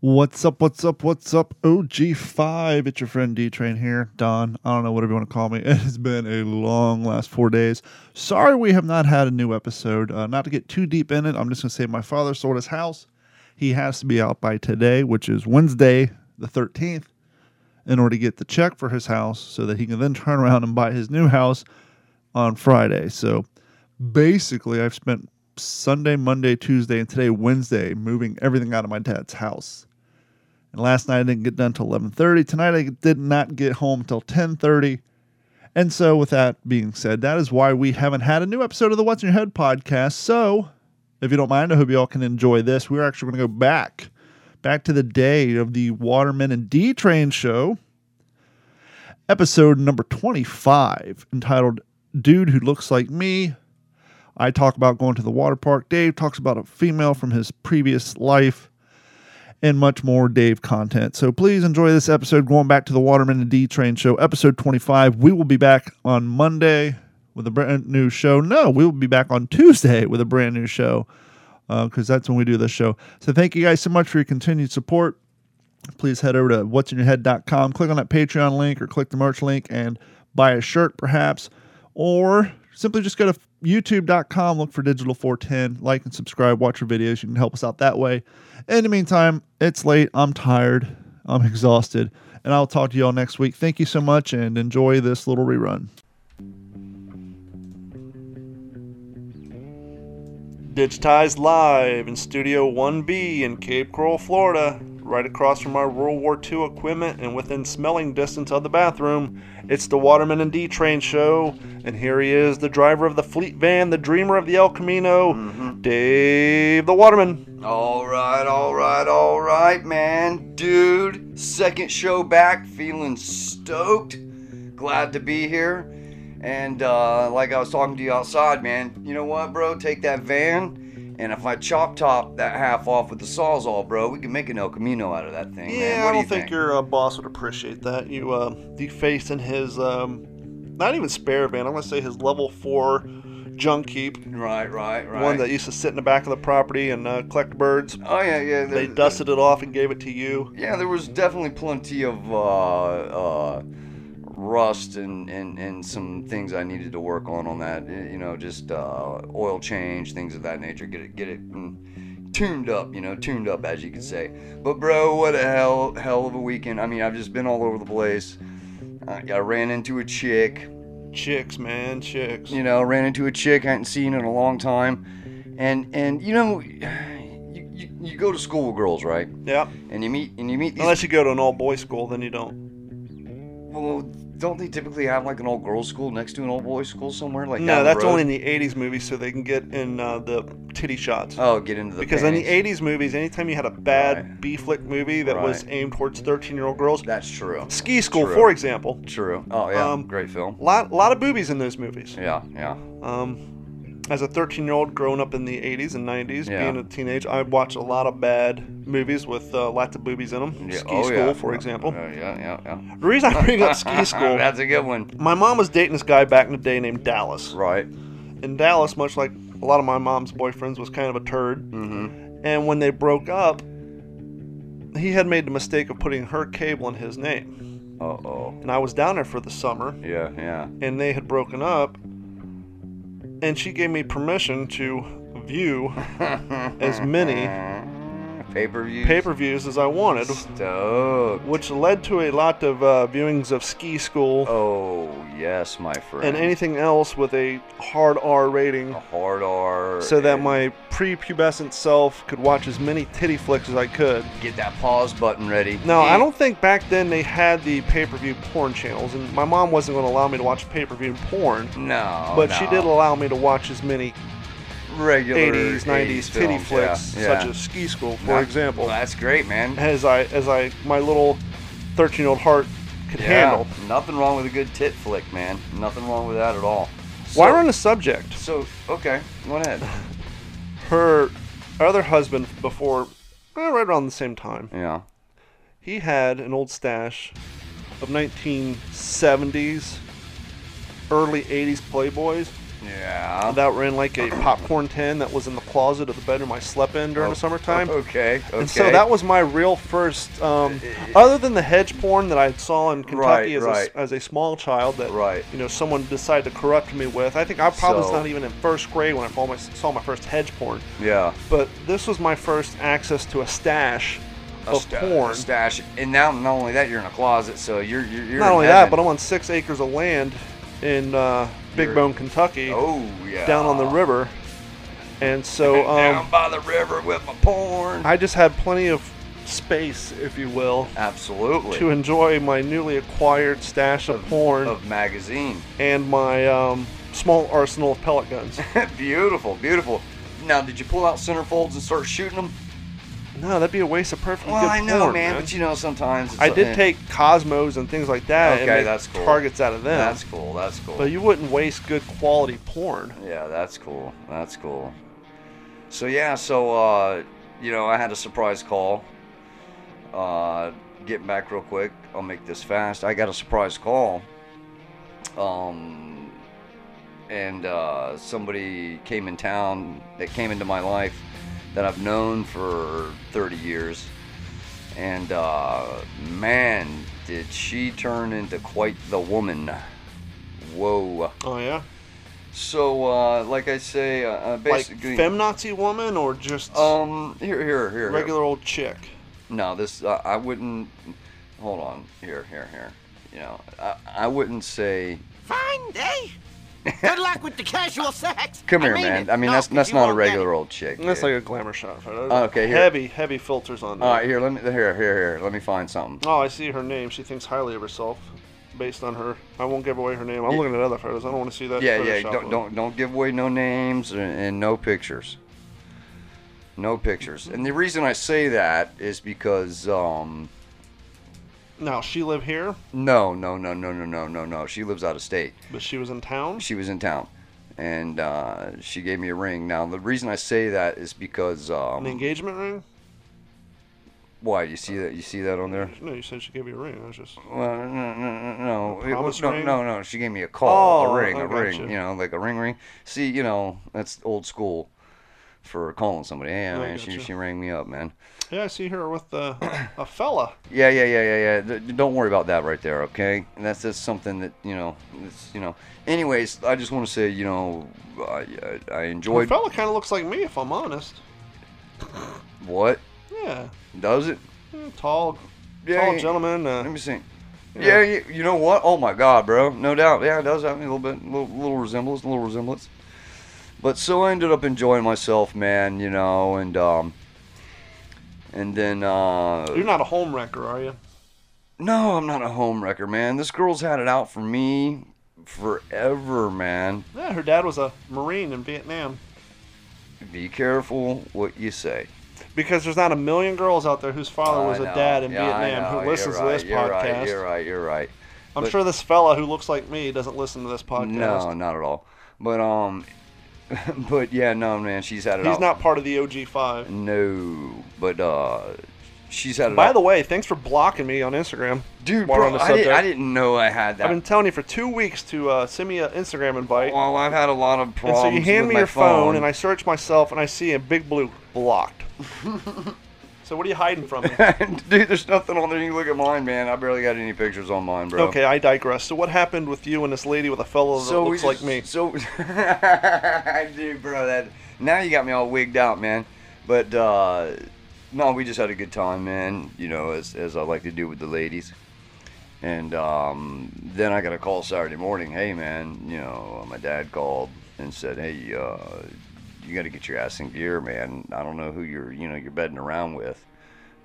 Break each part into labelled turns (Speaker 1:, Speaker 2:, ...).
Speaker 1: What's up? What's up? What's up? OG5. It's your friend D Train here. Don. I don't know whatever you want to call me. It has been a long last four days. Sorry we have not had a new episode. Uh, not to get too deep in it, I'm just going to say my father sold his house. He has to be out by today, which is Wednesday, the 13th, in order to get the check for his house so that he can then turn around and buy his new house on Friday. So basically, I've spent Sunday, Monday, Tuesday, and today, Wednesday, moving everything out of my dad's house. And last night I didn't get done till 11:30. Tonight I did not get home till 10:30. And so with that being said, that is why we haven't had a new episode of the What's in Your Head podcast. So, if you don't mind, I hope you all can enjoy this. We're actually going to go back back to the day of the Waterman and D Train show. Episode number 25 entitled Dude Who Looks Like Me. I talk about going to the water park. Dave talks about a female from his previous life and much more Dave content. So please enjoy this episode going back to the Waterman and D Train show, episode 25. We will be back on Monday with a brand new show. No, we will be back on Tuesday with a brand new show because uh, that's when we do this show. So thank you guys so much for your continued support. Please head over to what'sinyourhead.com, click on that Patreon link or click the merch link and buy a shirt perhaps, or simply just go to youtube.com, look for Digital 410, like and subscribe, watch our videos. You can help us out that way. In the meantime, it's late. I'm tired. I'm exhausted. And I'll talk to you all next week. Thank you so much and enjoy this little rerun. Digitized live in Studio 1B in Cape Coral, Florida, right across from our World War II equipment and within smelling distance of the bathroom. It's the Waterman and D Train show, and here he is, the driver of the fleet van, the dreamer of the El Camino, mm-hmm. Dave the Waterman.
Speaker 2: All right, all right, all right, man. Dude, second show back, feeling stoked. Glad to be here. And uh, like I was talking to you outside, man, you know what, bro? Take that van, and if I chop top that half off with the sawzall, bro, we can make an El Camino out of that thing.
Speaker 1: Yeah,
Speaker 2: man.
Speaker 1: I don't
Speaker 2: do
Speaker 1: think,
Speaker 2: think,
Speaker 1: your uh, boss would appreciate that. You uh, defacing his, um, not even spare van. I'm gonna say his level four junk heap.
Speaker 2: Right, right, right.
Speaker 1: One that used to sit in the back of the property and uh, collect birds.
Speaker 2: Oh yeah, yeah.
Speaker 1: They dusted it off and gave it to you.
Speaker 2: Yeah, there was definitely plenty of. Uh, uh, rust and, and, and some things I needed to work on on that. You know, just uh, oil change, things of that nature. Get it get it mm, tuned up. You know, tuned up as you could say. But bro, what a hell hell of a weekend. I mean, I've just been all over the place. Uh, I ran into a chick.
Speaker 1: Chicks, man, chicks.
Speaker 2: You know, ran into a chick I hadn't seen in a long time, and and you know. You, you, go to school with girls, right?
Speaker 1: Yeah.
Speaker 2: And you meet and you meet these.
Speaker 1: Unless you go to an all boys school, then you don't.
Speaker 2: Well, don't they typically have like an old girls school next to an old boys school somewhere? Like
Speaker 1: no, that's only in the '80s movies, so they can get in uh, the titty shots.
Speaker 2: Oh, get into the
Speaker 1: because
Speaker 2: panties.
Speaker 1: in the '80s movies, anytime you had a bad
Speaker 2: Right.
Speaker 1: B flick movie that was aimed towards 13 year old girls,
Speaker 2: That's true.
Speaker 1: Ski School,
Speaker 2: True.
Speaker 1: for example,
Speaker 2: True. Oh yeah,
Speaker 1: Um,
Speaker 2: great film.
Speaker 1: lot lot of boobies in those movies.
Speaker 2: Yeah, yeah.
Speaker 1: Um, as a 13 year old growing up in the 80s and 90s,
Speaker 2: Yeah.
Speaker 1: being a teenager, I watched a lot of bad movies with uh, lots of boobies in them.
Speaker 2: yeah.
Speaker 1: Ski
Speaker 2: oh,
Speaker 1: School,
Speaker 2: yeah.
Speaker 1: for example.
Speaker 2: Uh, yeah, yeah, yeah.
Speaker 1: The reason I bring up Ski School,
Speaker 2: That's a good one.
Speaker 1: my mom was dating this guy back in the day named Dallas.
Speaker 2: Right.
Speaker 1: And Dallas, much like a lot of my mom's boyfriends, was kind of a turd.
Speaker 2: Mm-hmm.
Speaker 1: And when they broke up, he had made the mistake of putting her cable in his name.
Speaker 2: Uh oh.
Speaker 1: And I was down there for the summer,
Speaker 2: Yeah, yeah.
Speaker 1: and they had broken up. And she gave me permission to view as many
Speaker 2: pay per views.
Speaker 1: pay per views as I wanted,
Speaker 2: Stoked.
Speaker 1: which led to a lot of uh, viewings of Ski School
Speaker 2: Oh yes, my friend.
Speaker 1: and anything else with a hard R rating.
Speaker 2: a hard R.
Speaker 1: So that my prepubescent self could watch as many titty flicks as I could.
Speaker 2: get that pause button ready.
Speaker 1: No, I don't think back then they had the pay-per-view porn channels, and my mom wasn't going to allow me to watch pay-per-view porn.
Speaker 2: No.
Speaker 1: but
Speaker 2: no.
Speaker 1: she did allow me to watch as many
Speaker 2: regular
Speaker 1: 80s, 90s titty
Speaker 2: films,
Speaker 1: flicks,
Speaker 2: yeah,
Speaker 1: such as Ski School, for example.
Speaker 2: Well, that's great, man.
Speaker 1: As I, as I, my little 13-year-old heart could handle.
Speaker 2: Nothing wrong with a good tit flick, man. Nothing wrong with that at all. So,
Speaker 1: While we're on the subject,
Speaker 2: so okay, go ahead.
Speaker 1: her other husband, before, eh, right around the same time,
Speaker 2: Yeah.
Speaker 1: he had an old stash of 1970s, early 80s Playboys
Speaker 2: Yeah.
Speaker 1: that were in like a popcorn tin that was in the closet of the bedroom I slept in during
Speaker 2: Oh,
Speaker 1: the summertime.
Speaker 2: Okay. Okay.
Speaker 1: And so that was my real first, um, other than the hedge porn that I saw in Kentucky
Speaker 2: Right,
Speaker 1: as,
Speaker 2: right.
Speaker 1: a, as a small child that
Speaker 2: Right.
Speaker 1: you know someone decided to corrupt me with. I think I probably was not even in first grade when I saw my, saw my first hedge porn.
Speaker 2: Yeah.
Speaker 1: But this was my first access to a stash of
Speaker 2: sta-
Speaker 1: porn.
Speaker 2: stash. And now, not only that, you're in a closet, so you're you're, you're
Speaker 1: Not only that, but I'm on six acres of land in uh, Big Bone, Kentucky,
Speaker 2: Oh yeah.
Speaker 1: down on the river. And so
Speaker 2: down
Speaker 1: um,
Speaker 2: by the river with my porn.
Speaker 1: I just had plenty of space, if you will,
Speaker 2: Absolutely.
Speaker 1: to enjoy my newly acquired stash of porn
Speaker 2: of magazine.
Speaker 1: and my um, small arsenal of pellet guns.
Speaker 2: beautiful, beautiful. Now, did you pull out centerfolds and start shooting them?
Speaker 1: No, that'd be a waste of perfectly
Speaker 2: Well,
Speaker 1: good
Speaker 2: I know,
Speaker 1: porn,
Speaker 2: man, but you know sometimes. It's
Speaker 1: I did
Speaker 2: eh,
Speaker 1: take Cosmos and things like that and make
Speaker 2: that's cool.
Speaker 1: targets out of them.
Speaker 2: That's cool. That's cool.
Speaker 1: But you wouldn't waste good quality porn.
Speaker 2: Yeah, that's cool. That's cool. So yeah, so uh, you know, I had a surprise call. Uh, getting back real quick, I'll make this fast. I got a surprise call. Um, and uh, somebody came in town that came into my life that I've known for 30 years. And uh, man, did she turn into quite the woman. Whoa.
Speaker 1: Oh yeah,
Speaker 2: So, uh, like I say, uh, uh,
Speaker 1: like
Speaker 2: basically,
Speaker 1: feminazi woman or just
Speaker 2: um, here, here, here, here.
Speaker 1: regular old chick.
Speaker 2: No, this uh, I wouldn't. Hold on, here, here, here. You know, I, I wouldn't say.
Speaker 3: Fine day. Good luck with the casual sex.
Speaker 2: Come
Speaker 3: I
Speaker 2: here,
Speaker 3: mean
Speaker 2: man.
Speaker 3: it.
Speaker 2: I mean,
Speaker 3: No,
Speaker 2: that's
Speaker 3: 'cause
Speaker 2: that's
Speaker 3: you
Speaker 2: not a
Speaker 3: won't get it.
Speaker 2: regular old chick.
Speaker 1: That's
Speaker 2: dude.
Speaker 1: like a glamour shot. Right?
Speaker 2: Oh, okay, here.
Speaker 1: Heavy, heavy filters on there.
Speaker 2: All right, here. Let me here, here, here. Let me find something.
Speaker 1: Oh, I see her name. She thinks highly of herself, based on her. I won't give away her name. I'm looking at other photos. I don't want to see that.
Speaker 2: Yeah, yeah.
Speaker 1: Photoshop
Speaker 2: Don't
Speaker 1: one.
Speaker 2: don't don't give away no names and, and no pictures. No pictures. And the reason I say that is because um
Speaker 1: now she live here,
Speaker 2: No, no, no, no, no, no, no, no. She lives out of state.
Speaker 1: but she was in town.
Speaker 2: She was in town, and uh, she gave me a ring. Now the reason I say that is because um, An
Speaker 1: engagement ring?
Speaker 2: why you see that you see that on there.
Speaker 1: No, you said she gave me a ring. I was just
Speaker 2: Well, no, no, no, no.
Speaker 1: A
Speaker 2: It
Speaker 1: promise
Speaker 2: no,
Speaker 1: ring?
Speaker 2: no, no. She gave me a call,
Speaker 1: Oh,
Speaker 2: a ring,
Speaker 1: I
Speaker 2: a ring. You know, like a ring, ring. See, you know, that's old school for calling somebody hey
Speaker 1: I
Speaker 2: man she,
Speaker 1: gotcha.
Speaker 2: she rang me up man
Speaker 1: Yeah, I see her with uh, a fella.
Speaker 2: yeah yeah yeah yeah yeah don't worry about that right there okay and that's just something that you know it's you know anyways i just want to say you know i, I, I enjoyed
Speaker 1: fella kind of looks like me, if I'm honest.
Speaker 2: what
Speaker 1: Yeah,
Speaker 2: does it
Speaker 1: Mm, tall,
Speaker 2: Yeah,
Speaker 1: tall
Speaker 2: yeah.
Speaker 1: gentleman.
Speaker 2: Let
Speaker 1: Uh,
Speaker 2: me see.
Speaker 1: Yeah.
Speaker 2: Yeah, you, you know what? Oh my God, bro. No doubt. Yeah, it does have a little bit, little, little resemblance, a little resemblance. But so I ended up enjoying myself, man. You know, and um, and then uh,
Speaker 1: you're not a home wrecker, are you?
Speaker 2: no, I'm not a home wrecker, man. This girl's had it out for me forever, man.
Speaker 1: Yeah, her dad was a Marine in Vietnam.
Speaker 2: Be careful what you say.
Speaker 1: Because there's not a million girls out there whose father was a dad in
Speaker 2: Yeah,
Speaker 1: Vietnam who listens
Speaker 2: You're
Speaker 1: to
Speaker 2: right.
Speaker 1: this
Speaker 2: You're
Speaker 1: podcast.
Speaker 2: Right, you're right. You're right.
Speaker 1: I'm
Speaker 2: But-
Speaker 1: sure this fella who looks like me doesn't listen to this podcast.
Speaker 2: No, not at all. But um, but yeah, no, man. She's had it
Speaker 1: He's
Speaker 2: out.
Speaker 1: not part of the OG5.
Speaker 2: No, but uh, she's had it.
Speaker 1: By
Speaker 2: out-
Speaker 1: the way, thanks for blocking me on Instagram.
Speaker 2: dude,
Speaker 1: while we're on
Speaker 2: bro, I, did, I didn't know I had that.
Speaker 1: I've been telling you for two weeks to uh, send me an Instagram invite.
Speaker 2: well, I've had a lot of problems.
Speaker 1: and so you hand
Speaker 2: with
Speaker 1: me your phone, and I search myself, and I see a big blue blocked. so what are you hiding from me?
Speaker 2: dude, there's nothing on there. You can look at mine, man. I barely got any pictures on mine, bro.
Speaker 1: Okay, I digress. So what happened with you and this lady with a fellow that
Speaker 2: So
Speaker 1: looks like me?
Speaker 2: So, dude, bro, that now you got me all wigged out, man. But uh, no, we just had a good time, man. You know, as as I like to do with the ladies. And um, then I got a call Saturday morning. Hey, man, you know, my dad called and said, "Hey, uh, you got to get your ass in gear, man. I don't know who you're, you know, you're bedding around with,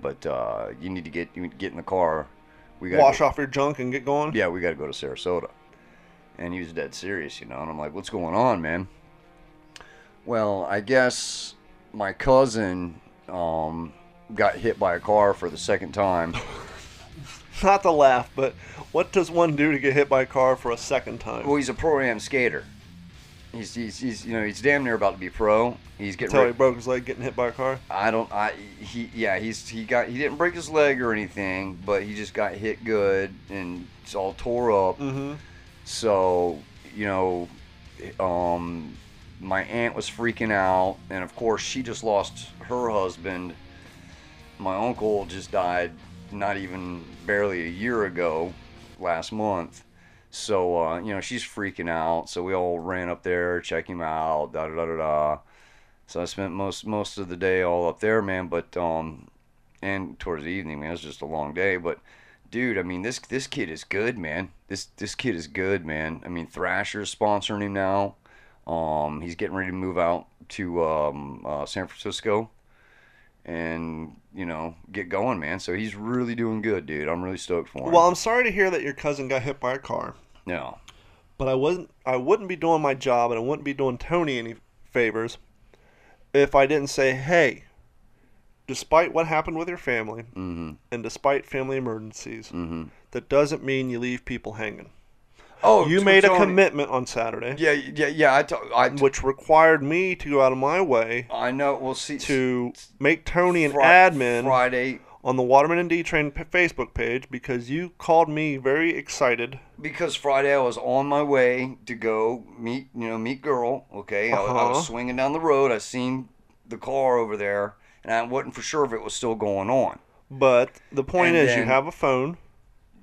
Speaker 2: but uh, you need to get you need to get in the car. We got
Speaker 1: Wash off your junk and get going.
Speaker 2: yeah, we got to go to Sarasota. And he was dead serious, you know. And I'm like, what's going on, man? Well, I guess my cousin um, got hit by a car for the second time.
Speaker 1: Not to laugh, but what does one do to get hit by a car for a second time?
Speaker 2: well, he's a pro am skater. He's, he's, he's, you know, he's damn near about to be pro. He's getting
Speaker 1: Until he broke his leg getting hit by a car.
Speaker 2: I don't. I he yeah. He's he got he didn't break his leg or anything, but he just got hit good and it's all tore up.
Speaker 1: Mm-hmm.
Speaker 2: So, you know, um, my aunt was freaking out, and of course she just lost her husband. My uncle just died not even barely a year ago, last month. So uh, you know she's freaking out. So we all ran up there, check him out, da da da da. So I spent most most of the day all up there, man. But um, and towards the evening, man, it was just a long day. But dude, I mean this this kid is good, man. This this kid is good, man. I mean Thrasher's sponsoring him now. Um, he's getting ready to move out to um, uh, San Francisco, and you know get going, man. So he's really doing good, dude. I'm really stoked for him.
Speaker 1: Well, I'm sorry to hear that your cousin got hit by a car,
Speaker 2: no,
Speaker 1: but I wasn't. I wouldn't be doing my job, and I wouldn't be doing Tony any favors if I didn't say, "Hey, despite what happened with your family,
Speaker 2: mm-hmm,
Speaker 1: and despite family emergencies,
Speaker 2: mm-hmm.
Speaker 1: that doesn't mean you leave people hanging."
Speaker 2: Oh,
Speaker 1: You made a commitment on Saturday,
Speaker 2: Yeah, yeah, yeah. I, t- I, t-
Speaker 1: which required me to go out of my way
Speaker 2: I know. Well, see,
Speaker 1: to make Tony an admin
Speaker 2: Friday
Speaker 1: on the Waterman and D Train p- Facebook page because you called me very excited.
Speaker 2: because Friday I was on my way to go meet, you know, meet girl. Okay, I, was- I
Speaker 1: Uh-huh.
Speaker 2: was swinging down the road. I seen the car over there, and I wasn't for sure if it was still going on.
Speaker 1: But the point
Speaker 2: And
Speaker 1: is, you have a phone,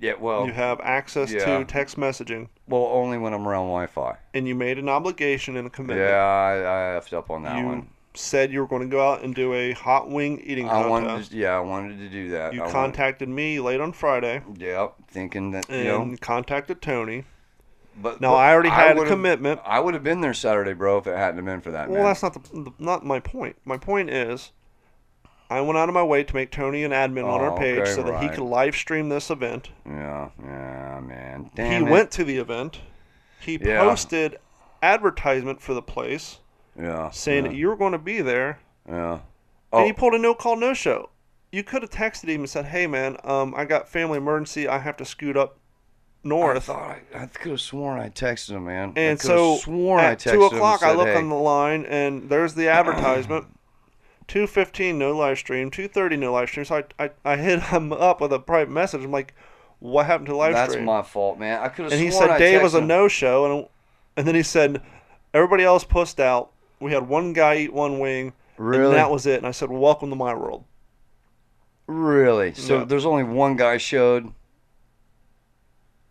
Speaker 2: Yeah, well,
Speaker 1: you have access
Speaker 2: yeah.
Speaker 1: to text messaging,
Speaker 2: well, only when I'm around Wi-Fi.
Speaker 1: and you made an obligation and a commitment.
Speaker 2: Yeah, I, I effed up on that
Speaker 1: you
Speaker 2: one.
Speaker 1: Said you were going to go out and do a hot wing eating
Speaker 2: I
Speaker 1: contest.
Speaker 2: wanted, to, yeah, I wanted to do that.
Speaker 1: you
Speaker 2: I
Speaker 1: contacted me late on Friday
Speaker 2: yeah, thinking that you
Speaker 1: and
Speaker 2: know,
Speaker 1: contacted Tony.
Speaker 2: but
Speaker 1: Now
Speaker 2: but
Speaker 1: I already had a commitment.
Speaker 2: I would have been there Saturday, bro, if it hadn't have been for that.
Speaker 1: Well,
Speaker 2: man.
Speaker 1: that's not the, the not my point. My point is, I went out of my way to make Tony an admin on our
Speaker 2: Oh,
Speaker 1: page
Speaker 2: okay,
Speaker 1: so that he could live stream this event.
Speaker 2: Yeah, yeah, man.
Speaker 1: he
Speaker 2: it.
Speaker 1: went to the event. He
Speaker 2: Yeah.
Speaker 1: posted advertisement for the place
Speaker 2: Yeah.
Speaker 1: saying
Speaker 2: yeah,
Speaker 1: that you were going to be there,
Speaker 2: Yeah.
Speaker 1: and
Speaker 2: Oh,
Speaker 1: he pulled a no call no show. You could have texted him and said, "Hey man, um, I got family emergency. I have to scoot up
Speaker 2: I
Speaker 1: north."
Speaker 2: thought I, I could have sworn I texted him, man. I
Speaker 1: and
Speaker 2: could have
Speaker 1: so
Speaker 2: sworn I
Speaker 1: at
Speaker 2: texted
Speaker 1: two
Speaker 2: him and
Speaker 1: o'clock, I look
Speaker 2: hey.
Speaker 1: on the line, and there's the advertisement. Two fifteen, no live stream. Two thirty, no live stream. So I, I, I hit him up with a private message. I'm like, "What happened to live
Speaker 2: That's
Speaker 1: stream?"
Speaker 2: That's my fault, man. I could have.
Speaker 1: and he said
Speaker 2: I
Speaker 1: Dave was a no show, and and then he said everybody else pussed out. We had one guy eat one wing,
Speaker 2: Really?
Speaker 1: and that was it. And I said, well, "Welcome to my world."
Speaker 2: Really? So
Speaker 1: Yeah.
Speaker 2: there's only one guy showed.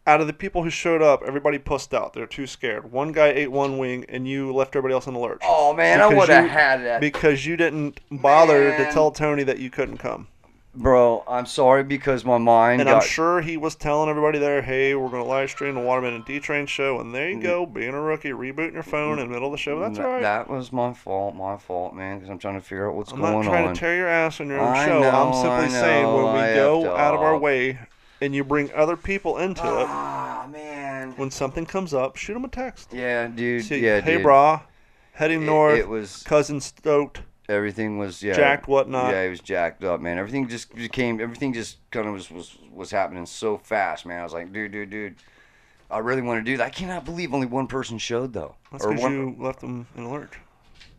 Speaker 1: Out of the people who showed up, everybody pussed out. They're too scared. One guy ate one wing, and you left everybody else in the lurch
Speaker 2: Oh man, I would have had that,
Speaker 1: because you didn't bother to tell Tony that you couldn't come.
Speaker 2: Bro. I'm sorry because my mind
Speaker 1: And
Speaker 2: got.
Speaker 1: I'm sure he was telling everybody there, "Hey, we're going to live stream the Waterman and D Train show." And there you go, being a rookie, rebooting your phone in the middle of the show. That's
Speaker 2: that,
Speaker 1: all right.
Speaker 2: That was my fault, my fault, man. Because I'm trying to figure out what's
Speaker 1: I'm
Speaker 2: going on.
Speaker 1: I'm not trying
Speaker 2: on.
Speaker 1: to tear your ass on your own
Speaker 2: I
Speaker 1: show. I'm simply
Speaker 2: I
Speaker 1: saying when
Speaker 2: know,
Speaker 1: we
Speaker 2: I
Speaker 1: go out of our way and you bring other people into it,
Speaker 2: Ah man.
Speaker 1: when something comes up, shoot them a text.
Speaker 2: Yeah, dude.
Speaker 1: See,
Speaker 2: yeah,
Speaker 1: hey,
Speaker 2: dude.
Speaker 1: brah, heading
Speaker 2: It-
Speaker 1: north.
Speaker 2: It, was
Speaker 1: cousin stoked.
Speaker 2: Everything was yeah
Speaker 1: Jacked, whatnot.
Speaker 2: Yeah, he was jacked up, man. Everything just became everything just kind of was was was happening so fast, man. I was like, dude, dude, dude. I really want to do that. I cannot believe only one person showed though.
Speaker 1: That's
Speaker 2: Or
Speaker 1: because
Speaker 2: one-
Speaker 1: you left them in a lurch.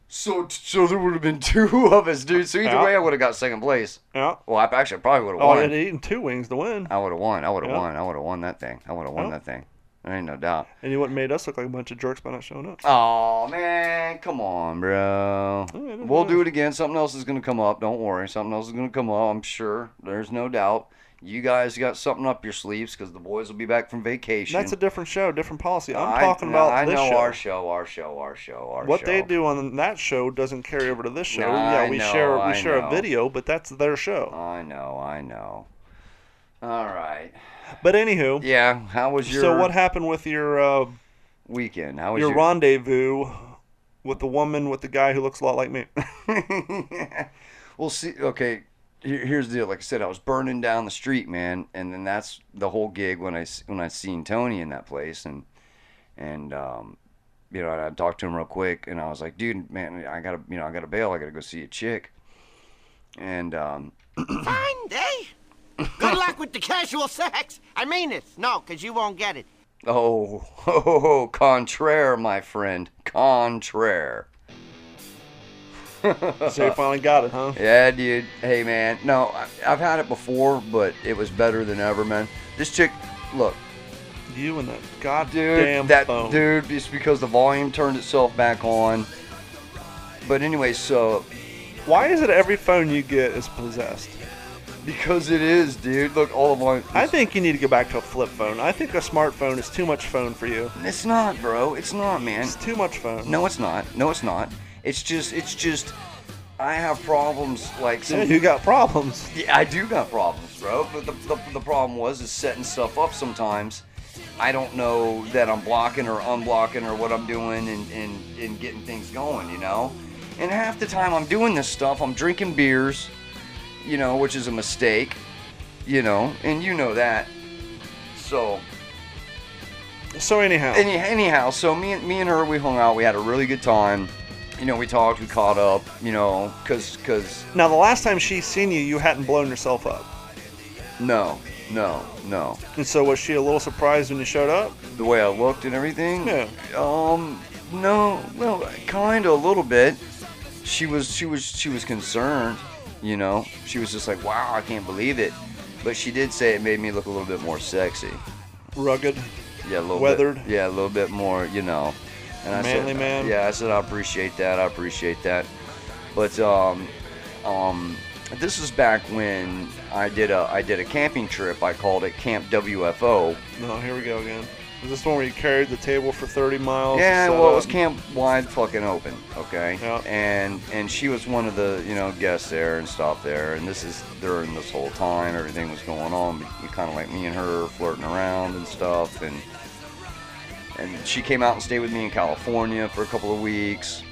Speaker 2: So so there would have been two of us, dude. So either
Speaker 1: Yeah.
Speaker 2: way, I would have got second place.
Speaker 1: Yeah.
Speaker 2: Well, I actually probably would have
Speaker 1: Oh,
Speaker 2: won.
Speaker 1: and eating two wings to win.
Speaker 2: I would have won. I would have
Speaker 1: Yeah.
Speaker 2: won. I would have won that thing. I would have won
Speaker 1: Yeah.
Speaker 2: that thing. There ain't no doubt.
Speaker 1: And you wouldn't made us look like a bunch of jerks by not showing up.
Speaker 2: Oh man, come on, bro.
Speaker 1: Oh, yeah,
Speaker 2: We'll
Speaker 1: what
Speaker 2: do it again. Something else is gonna come up. Don't worry. Something else is gonna come up. I'm sure. There's no doubt. You guys got something up your sleeves because the boys will be back from vacation.
Speaker 1: That's a different show, different policy. I'm
Speaker 2: I-
Speaker 1: talking
Speaker 2: no,
Speaker 1: about
Speaker 2: I
Speaker 1: this
Speaker 2: know
Speaker 1: show.
Speaker 2: our show, our show, our show, our show.
Speaker 1: what
Speaker 2: show.
Speaker 1: they do on that show doesn't carry over to this show.
Speaker 2: No,
Speaker 1: yeah,
Speaker 2: I
Speaker 1: we
Speaker 2: know,
Speaker 1: share we share
Speaker 2: know.
Speaker 1: a video, but that's their show.
Speaker 2: I know, I know. All right.
Speaker 1: But anywho,
Speaker 2: Yeah. How was your
Speaker 1: so what happened with your uh,
Speaker 2: weekend? How was
Speaker 1: your
Speaker 2: your
Speaker 1: rendezvous with the woman with the guy who looks a lot like me?
Speaker 2: well, see, okay. Here, here's the deal. Like I said, I was burning down the street, man, and then that's the whole gig when I s- when I seen Tony in that place, and and um, you know, I talked to him real quick, and I was like, dude, man, I gotta, you know, I gotta bail. I gotta go see a chick, and um,
Speaker 3: Fine day. Good luck with the casual sex. I mean it. No, 'cause you won't get it.
Speaker 2: oh, oh, contraire, my friend, contraire.
Speaker 1: so you finally got it, huh?
Speaker 2: Yeah, dude. Hey, man. No, I- I've had it before, but it was better than ever, man. This chick, look,
Speaker 1: You and that
Speaker 2: Dude,
Speaker 1: goddamn
Speaker 2: that
Speaker 1: phone.
Speaker 2: dude, it's because the volume turned itself back on. But anyway, so
Speaker 1: Why is it every phone you get is possessed?
Speaker 2: Because it is, dude. Look, all the volume.
Speaker 1: I think you need to go back to a flip phone. I think a smartphone is too much phone for you.
Speaker 2: it's not, bro. It's not, man.
Speaker 1: It's too much phone.
Speaker 2: No, it's not. No, it's not. It's just, it's just. I have problems like some.
Speaker 1: Yeah, you got problems.
Speaker 2: Yeah, I do got problems, bro. But the, the, the problem was is setting stuff up sometimes. I don't know that I'm blocking or unblocking or what I'm doing and, and, and getting things going, you know? And half the time I'm doing this stuff, I'm drinking beers, you know, which is a mistake, you know, and you know that. So,
Speaker 1: So anyhow,
Speaker 2: any, anyhow, so me, and me and her, we hung out, we had a really good time. You know, we talked, we caught up, you know, cause, cause,
Speaker 1: now the last time she seen you, you hadn't blown yourself up,
Speaker 2: no, no, no.
Speaker 1: and so was she a little surprised when you showed up?
Speaker 2: the way I looked and everything.
Speaker 1: Yeah.
Speaker 2: Um, no, well, kind of a little bit. She was, she was, she was concerned. You know, she was just like, "Wow, I can't believe it." But she did say it made me look a little bit more sexy.
Speaker 1: Rugged.
Speaker 2: Yeah, a little
Speaker 1: Weathered?
Speaker 2: Bit, yeah, a little bit more. You know. And I
Speaker 1: Manly
Speaker 2: said,
Speaker 1: man?
Speaker 2: Yeah, I said I appreciate that. I appreciate that. But um, um, this is back when I did a I did a camping trip. I called it Camp WFO.
Speaker 1: No, here we go again. Is this the one where you carried the table for 30 miles?
Speaker 2: Yeah, well, it was camp wide fucking open, okay?
Speaker 1: Yeah.
Speaker 2: And and she was one of the you know guests there and stopped there, and this is during this whole time everything was going on. You kind of like me and her flirting around and stuff, and and she came out and stayed with me in California for a couple of weeks.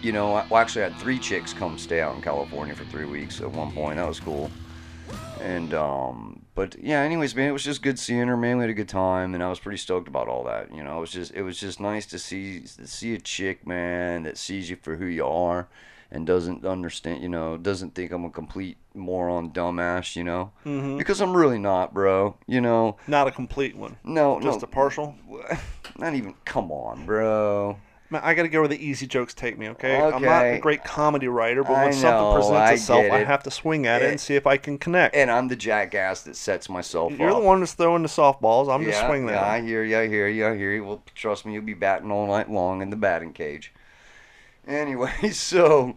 Speaker 2: You know, I well, actually I had three chicks come stay out in California for three weeks at one point. That was cool. And um, but yeah, anyways, man, it was just good seeing her. Man, we had a good time, and I was pretty stoked about all that. You know, it was just it was just nice to see to see a chick, man, that sees you for who you are, and doesn't understand. You know, doesn't think I'm a complete moron, dumbass. You know,
Speaker 1: Mhm.
Speaker 2: because I'm really not, bro. You know,
Speaker 1: Not a complete one.
Speaker 2: no,
Speaker 1: Just
Speaker 2: no,
Speaker 1: a partial.
Speaker 2: not even. Come on, bro.
Speaker 1: Man, I gotta go where the easy jokes take me, okay? I'm not a great comedy writer, but
Speaker 2: I
Speaker 1: when something presents
Speaker 2: I
Speaker 1: itself,
Speaker 2: get
Speaker 1: I have to swing at it
Speaker 2: Eh,
Speaker 1: and see if I can connect.
Speaker 2: And I'm the jackass that sets myself
Speaker 1: You're
Speaker 2: up.
Speaker 1: the one that's throwing the softballs. I'm just swinging
Speaker 2: yeah, I hear you. I hear you. I hear you. Well, trust me, you'll be batting all night long in the batting cage. Anyway, so,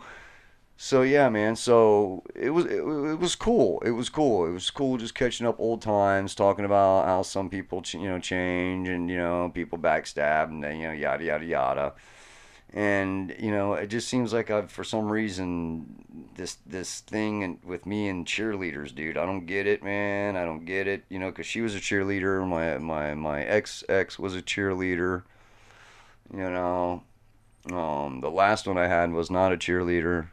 Speaker 2: so yeah, man. So it was it, it was cool. It was cool. It was cool just catching up old times, talking about how some people ch- you know change and you know people backstab and then, you know yada yada yada. And you know, it just seems like I've for some reason this this thing and with me and cheerleaders, dude. I don't get it, man. I don't get it. You know, because she was a cheerleader. My my my ex ex was a cheerleader. You know, um, the last one I had was not a cheerleader.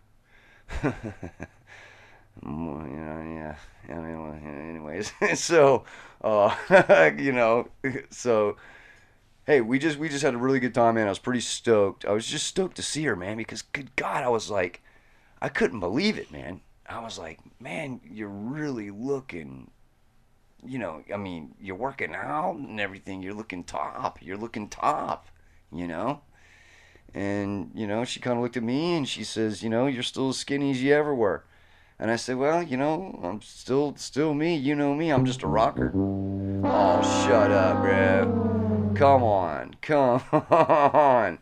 Speaker 2: You know, yeah. I mean, anyways, so, uh, you know, so, hey, we just we just had a really good time, man. I was pretty stoked. I was just stoked to see her, man, because good God, I was like, I couldn't believe it, man. I was like, man, you're really looking. You know, I mean, you're working out and everything. You're looking top. You're looking top. You know. And, you know, she kind of looked at me and she says, you know, you're still as skinny as you ever were. And I said, well, you know, I'm still still me. You know me. I'm just a rocker. Oh, shut up, bro. Come on. Come on.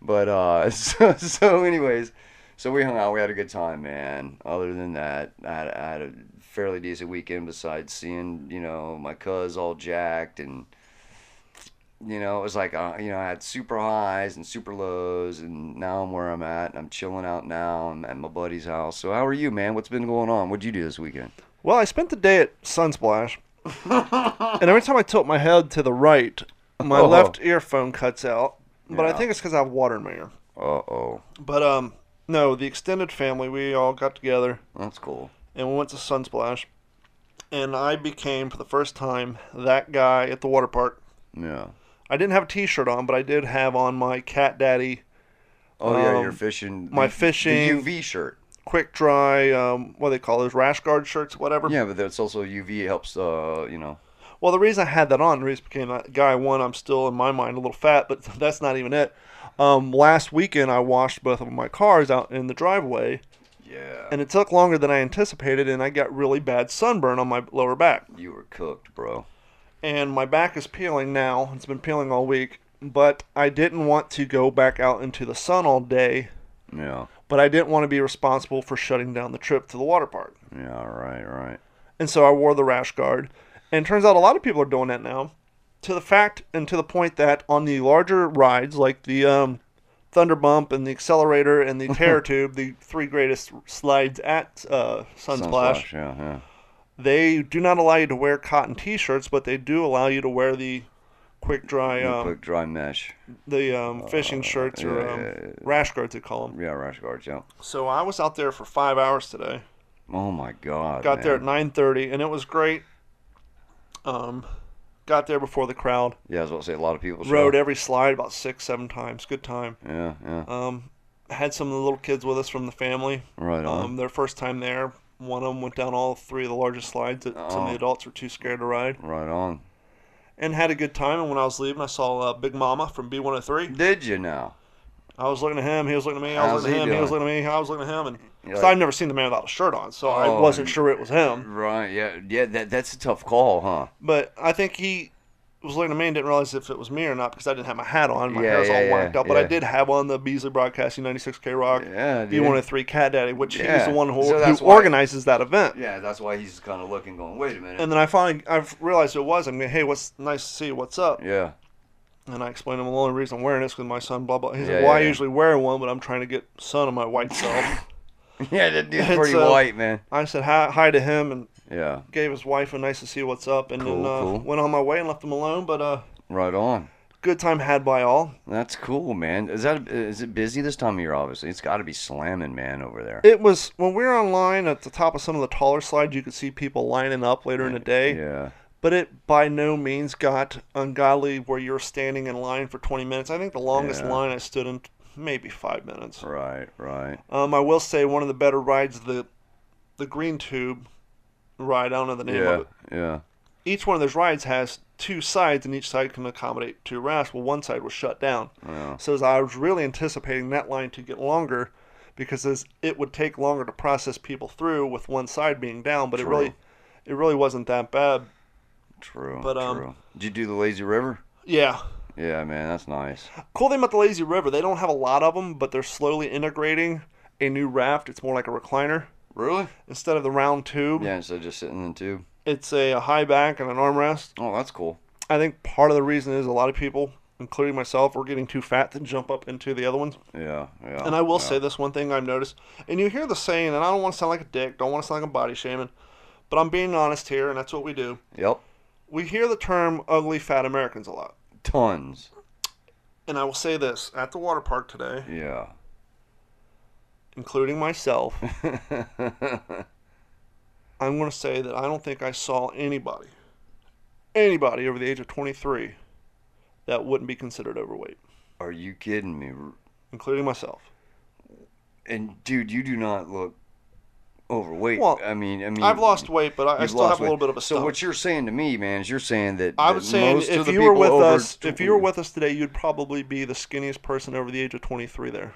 Speaker 2: But, uh, so, so anyways, so we hung out. We had a good time, man. Other than that, I had, I had a fairly decent weekend besides seeing, you know, my cuz all jacked and you know, it was like, uh, you know, I had super highs and super lows, and now I'm where I'm at, and I'm chilling out now. I'm at my buddy's house. So, how are you, man? What's been going on? What'd you do this weekend?
Speaker 1: Well, I spent the day at Sunsplash, and every time I tilt my head to the right, my
Speaker 2: Oh.
Speaker 1: left earphone cuts out. But I think it's because I have water in my ear.
Speaker 2: Uh oh,
Speaker 1: But um, no, the extended family, we all got together
Speaker 2: that's cool.
Speaker 1: and we went to Sunsplash, and I became for the first time that guy at the water park.
Speaker 2: Yeah.
Speaker 1: I didn't have a T-shirt on, but I did have on my Cat Daddy
Speaker 2: Oh yeah,
Speaker 1: Um,
Speaker 2: you're fishing.
Speaker 1: my
Speaker 2: the-
Speaker 1: fishing-
Speaker 2: the UV shirt.
Speaker 1: quick dry, um, what do they call those rash guard shirts, whatever.
Speaker 2: Yeah, but that's also UV. It helps. Uh, you know.
Speaker 1: Well, the reason I had that on, the reason I became that guy, one, I'm still in my mind a little fat, but that's not even it. Um, last weekend, I washed both of my cars out in the driveway,
Speaker 2: Yeah.
Speaker 1: and it took longer than I anticipated, and I got really bad sunburn on my lower back.
Speaker 2: you were cooked, bro.
Speaker 1: And my back is peeling now. It's been peeling all week, but I didn't want to go back out into the sun all day.
Speaker 2: Yeah.
Speaker 1: But I didn't want to be responsible for shutting down the trip to the water park.
Speaker 2: Yeah. Right. Right.
Speaker 1: And so I wore the rash guard. And it turns out a lot of people are doing that now. To the fact and to the point that on the larger rides, like the um, Thunder Bump and the Accelerator and the Terror Tube, the three greatest slides at uh, Sunsplash,
Speaker 2: Yeah. Yeah.
Speaker 1: They do not allow you to wear cotton T-shirts, but they do allow you to wear the quick dry, um,
Speaker 2: quick dry mesh.
Speaker 1: the um, fishing shirts or
Speaker 2: yeah,
Speaker 1: um,
Speaker 2: yeah, yeah.
Speaker 1: rash guards they call them.
Speaker 2: Yeah. Rash guards. Yeah.
Speaker 1: So I was out there for five hours today.
Speaker 2: Oh my God.
Speaker 1: Got there at
Speaker 2: man.
Speaker 1: 9:30, and it was great. Um, got there before the crowd.
Speaker 2: Yeah. I was about to say a lot of people. show.
Speaker 1: Rode every slide about six, seven times. Good time.
Speaker 2: Yeah. Yeah.
Speaker 1: Um, had some of the little kids with us from the family.
Speaker 2: Right on.
Speaker 1: Um, their first time there. One of them went down all three of the largest slides that some of
Speaker 2: Oh.
Speaker 1: the adults were too scared to ride,
Speaker 2: right on.
Speaker 1: and had a good time. And when I was leaving, I saw uh, Big Mama from B103.
Speaker 2: Did you now?
Speaker 1: I was looking at him. He was looking at me. I was
Speaker 2: How's
Speaker 1: looking at him. He was looking at me. I was looking at him. And
Speaker 2: like-
Speaker 1: I've never seen the man without a shirt on, so I
Speaker 2: Oh,
Speaker 1: wasn't sure it was him.
Speaker 2: Right. Yeah. Yeah. That that's a tough call, huh?
Speaker 1: But I think he was looking at me and didn't realize if it was me or not because I didn't have my hat on. My
Speaker 2: Yeah,
Speaker 1: hair's
Speaker 2: yeah,
Speaker 1: all
Speaker 2: yeah,
Speaker 1: whacked up. But I did have on the Beasley Broadcasting 96K Rock
Speaker 2: Yeah, dude.
Speaker 1: B103 Cat Daddy, which he's the one who,
Speaker 2: So
Speaker 1: who
Speaker 2: why-
Speaker 1: organizes that event.
Speaker 2: Yeah. That's why he's kind of looking, going, wait a minute.
Speaker 1: And then I finally I've realized it was. I'm going, hey, what's nice to see you. What's up?
Speaker 2: yeah.
Speaker 1: And I explained to him the only reason I'm wearing this because my son, blah, blah. He said,
Speaker 2: Yeah,
Speaker 1: well,
Speaker 2: yeah,
Speaker 1: I
Speaker 2: yeah.
Speaker 1: usually wear one, but I'm trying to get sun on my white self.
Speaker 2: Yeah. That dude's
Speaker 1: And
Speaker 2: pretty
Speaker 1: so-
Speaker 2: white, man.
Speaker 1: I said hi, hi to him and
Speaker 2: Yeah.
Speaker 1: gave his wife a nice to see what's up. And then uh,
Speaker 2: cool.
Speaker 1: went on my way and left him alone. But uh,
Speaker 2: Right on.
Speaker 1: good time had by all.
Speaker 2: That's cool, man. Is that is it busy this time of year? Obviously, it's got to be slamming, man, over there.
Speaker 1: It was when we were online at the top of some of the taller slides. You could see people lining up later in the day,
Speaker 2: Yeah.
Speaker 1: but it by no means got ungodly where you're standing in line for 20 minutes. I think the longest
Speaker 2: Yeah.
Speaker 1: line I stood in maybe five minutes.
Speaker 2: Right. Right.
Speaker 1: Um, I will say one of the better rides the the green tube ride. I don't know the name of it.
Speaker 2: Yeah.
Speaker 1: Each one of those rides has two sides, and each side can accommodate two rafts. Well, one side was shut down.
Speaker 2: Yeah.
Speaker 1: So as I was really anticipating that line to get longer because as it would take longer to process people through with one side being down, but it really it really wasn't that bad.
Speaker 2: True.
Speaker 1: But, um,
Speaker 2: true. Did you do the lazy river?
Speaker 1: Yeah.
Speaker 2: Yeah, man, that's nice.
Speaker 1: Cool thing about the Lazy River, they don't have a lot of them, but they're slowly integrating a new raft. It's more like a recliner
Speaker 2: Really?
Speaker 1: instead of the round tube.
Speaker 2: Yeah. Instead of just sitting in the tube.
Speaker 1: It's a, a high back and an armrest.
Speaker 2: Oh, that's cool.
Speaker 1: I think part of the reason is a lot of people, including myself, are getting too fat to jump up into the other ones.
Speaker 2: Yeah. Yeah.
Speaker 1: And I will
Speaker 2: yeah.
Speaker 1: say this one thing I've noticed, and you hear the saying, and I don't want to sound like a dick, don't want to sound like I'm body shaming, but I'm being honest here, and that's what we do.
Speaker 2: Yep.
Speaker 1: We hear the term ugly fat Americans a lot.
Speaker 2: Tons.
Speaker 1: And I will say this at the water park today,
Speaker 2: Yeah.
Speaker 1: Including myself, I'm going to say that I don't think I saw anybody, anybody over the age of 23 that wouldn't be considered overweight,
Speaker 2: Are you kidding me?
Speaker 1: including myself.
Speaker 2: And dude, you do not look overweight.
Speaker 1: Well,
Speaker 2: I mean, I mean,
Speaker 1: I've lost weight, but I, I still have
Speaker 2: lost
Speaker 1: a little bit of a
Speaker 2: So
Speaker 1: stomach.
Speaker 2: what you're saying to me, man, is you're saying that
Speaker 1: I
Speaker 2: that
Speaker 1: was saying
Speaker 2: most of
Speaker 1: if you were with us, if you were with us today, you'd probably be the skinniest person over the age of 23 there.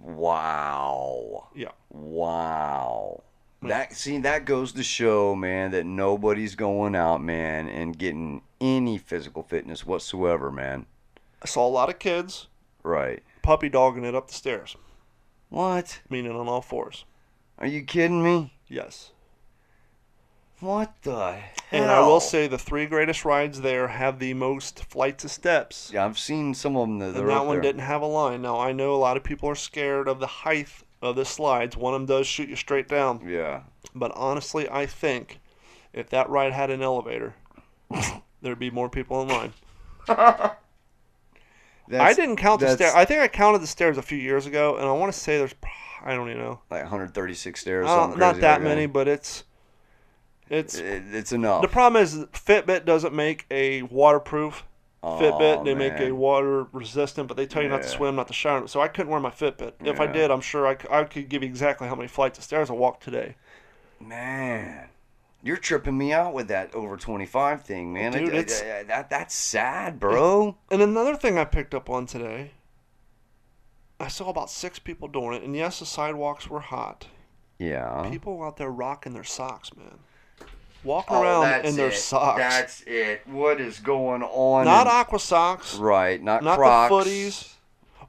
Speaker 2: Wow,
Speaker 1: Yeah.
Speaker 2: wow. Hmm. That see that goes to show, man, that nobody's going out, man, and getting any physical fitness whatsoever, man.
Speaker 1: I saw a lot of kids
Speaker 2: Right?
Speaker 1: puppy dogging it up the stairs,
Speaker 2: What?
Speaker 1: meaning on all fours.
Speaker 2: Are you kidding me?
Speaker 1: Yes.
Speaker 2: What the hell?
Speaker 1: And I will say the three greatest rides there have the most flights of steps.
Speaker 2: yeah, I've seen some of them that
Speaker 1: and that one
Speaker 2: there.
Speaker 1: didn't have a line. Now I know a lot of people are scared of the height of the slides. One of them does shoot you straight down.
Speaker 2: Yeah.
Speaker 1: But honestly, I think if that ride had an elevator, there'd be more people in line. I didn't count the stairs. I think I counted the stairs a few years ago, and I want to say there's, I don't even know,
Speaker 2: like 136 stairs.
Speaker 1: Uh, not that many, but it's, it's.
Speaker 2: It's enough.
Speaker 1: The problem is Fitbit doesn't make a waterproof Fitbit.
Speaker 2: Aw,
Speaker 1: They make a water resistant, but they tell you not to swim, not to shower. So I couldn't wear my Fitbit. If I did, I'm sure I, I could give you exactly how many flights of stairs I walked today.
Speaker 2: Man, you're tripping me out with that over 25 thing, man.
Speaker 1: Dude,
Speaker 2: I-
Speaker 1: it's-
Speaker 2: I- that that's sad, bro.
Speaker 1: And another thing I picked up on today, I saw about six people doing it, and yes, the sidewalks were hot.
Speaker 2: Yeah.
Speaker 1: People out there rocking their socks, man. Walking
Speaker 2: Oh,
Speaker 1: around in their
Speaker 2: it.
Speaker 1: socks.
Speaker 2: That's it. What is going on?
Speaker 1: not
Speaker 2: in-
Speaker 1: aqua socks,
Speaker 2: right, not,
Speaker 1: not
Speaker 2: Crocs.
Speaker 1: the footies.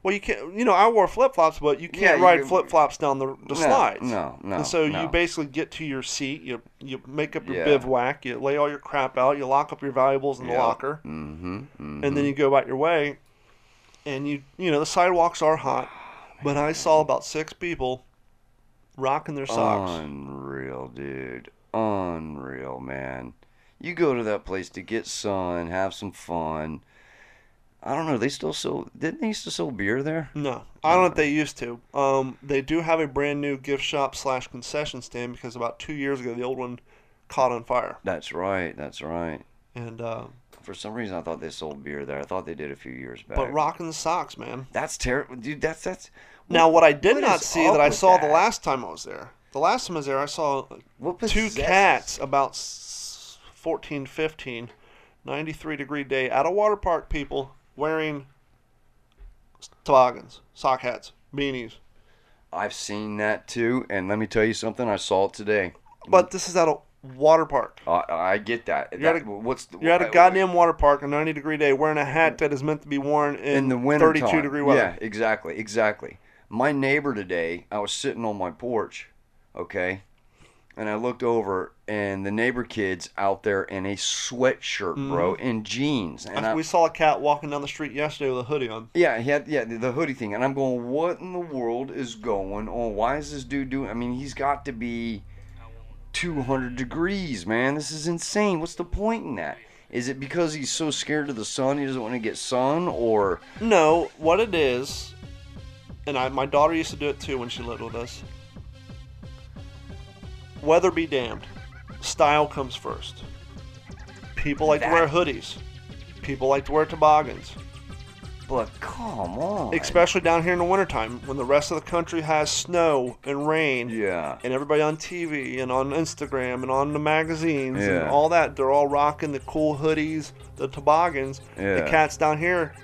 Speaker 1: Well, you can't. You know, I wore flip flops, but you can't
Speaker 2: you
Speaker 1: ride flip flops down the, the
Speaker 2: No,
Speaker 1: slides.
Speaker 2: no, no,
Speaker 1: And so
Speaker 2: no.
Speaker 1: you basically get to your seat. You you make up your
Speaker 2: Yeah.
Speaker 1: bivouac. You lay all your crap out. You lock up your valuables in the locker,
Speaker 2: Mm-hmm. mm-hmm.
Speaker 1: and then you go about your way. And you you know the sidewalks are hot, but I saw about six people rocking their socks.
Speaker 2: Unreal, dude. Unreal, man. You go to that place to get sun, have some fun. I don't know. They still sell. Didn't they used to sell beer there?
Speaker 1: No, I don't know if they used to. Um, they do have a brand new gift shop slash concession stand because about two years ago the old one caught on fire,
Speaker 2: That's right. That's right.
Speaker 1: and uh,
Speaker 2: For some reason, I thought they sold beer there. I thought they did a few years back.
Speaker 1: but rocking the socks, man.
Speaker 2: That's terrible, dude. That's that's.
Speaker 1: Now, what I did
Speaker 2: what
Speaker 1: not see that I saw the last time I was there. The last time I was there, I saw
Speaker 2: What
Speaker 1: two cats about s- 14, 15, 93 degree day at a water park. People wearing toboggans, sock hats, beanies.
Speaker 2: I've seen that too, and let me tell you something. I saw it today.
Speaker 1: But this is at a water park.
Speaker 2: I I get that.
Speaker 1: You're
Speaker 2: That-
Speaker 1: at a-
Speaker 2: what's the,
Speaker 1: You're at a goddamn water park, a 90 degree day, wearing a hat that is meant to be worn in,
Speaker 2: in the winter
Speaker 1: 32
Speaker 2: time.
Speaker 1: degree weather.
Speaker 2: Yeah, exactly, exactly. My neighbor today, I was sitting on my porch, okay, and I looked over, and the neighbor kid's out there in a sweatshirt, mm-hmm. bro, in jeans, and I,
Speaker 1: we saw a cat walking down the street yesterday with a hoodie on.
Speaker 2: yeah, he had yeah the, the hoodie thing, and I'm going, what in the world is going on? Why is this dude doing? I mean, he's got to be 200 degrees, man. This is insane. What's the point in that? Is it because he's so scared of the sun, he doesn't want to get sun, or
Speaker 1: No, what it is, and I, my daughter used to do it too when she lived with us. Weather be damned, style comes first. People like to wear hoodies. People like to wear toboggans,
Speaker 2: but come on,
Speaker 1: especially down here in the wintertime when the rest of the country has snow and rain.
Speaker 2: yeah.
Speaker 1: And everybody on TV and on Instagram and on the magazines and all that, they're all rocking the cool hoodies, the toboggans.
Speaker 2: Yeah.
Speaker 1: The cats down here,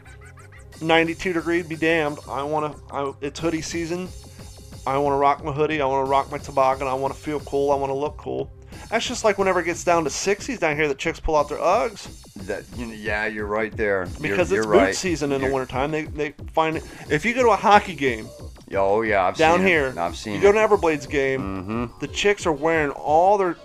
Speaker 1: 92 degrees, be damned. I want to, it's hoodie season. I want to rock my hoodie. I want to rock my toboggan. I want to feel cool. I want to look cool. That's just like whenever it gets down to 60s down here, the chicks pull out their Uggs
Speaker 2: That yeah, you're right there. You're-
Speaker 1: because
Speaker 2: you're,
Speaker 1: it's boot
Speaker 2: right.
Speaker 1: season in the
Speaker 2: You're-
Speaker 1: wintertime. They, they find it. If you go to a hockey game
Speaker 2: Oh yeah, I've
Speaker 1: down
Speaker 2: seen
Speaker 1: here,
Speaker 2: It. I've seen
Speaker 1: you go to an Everblades game,
Speaker 2: mm-hmm.
Speaker 1: the chicks are wearing all their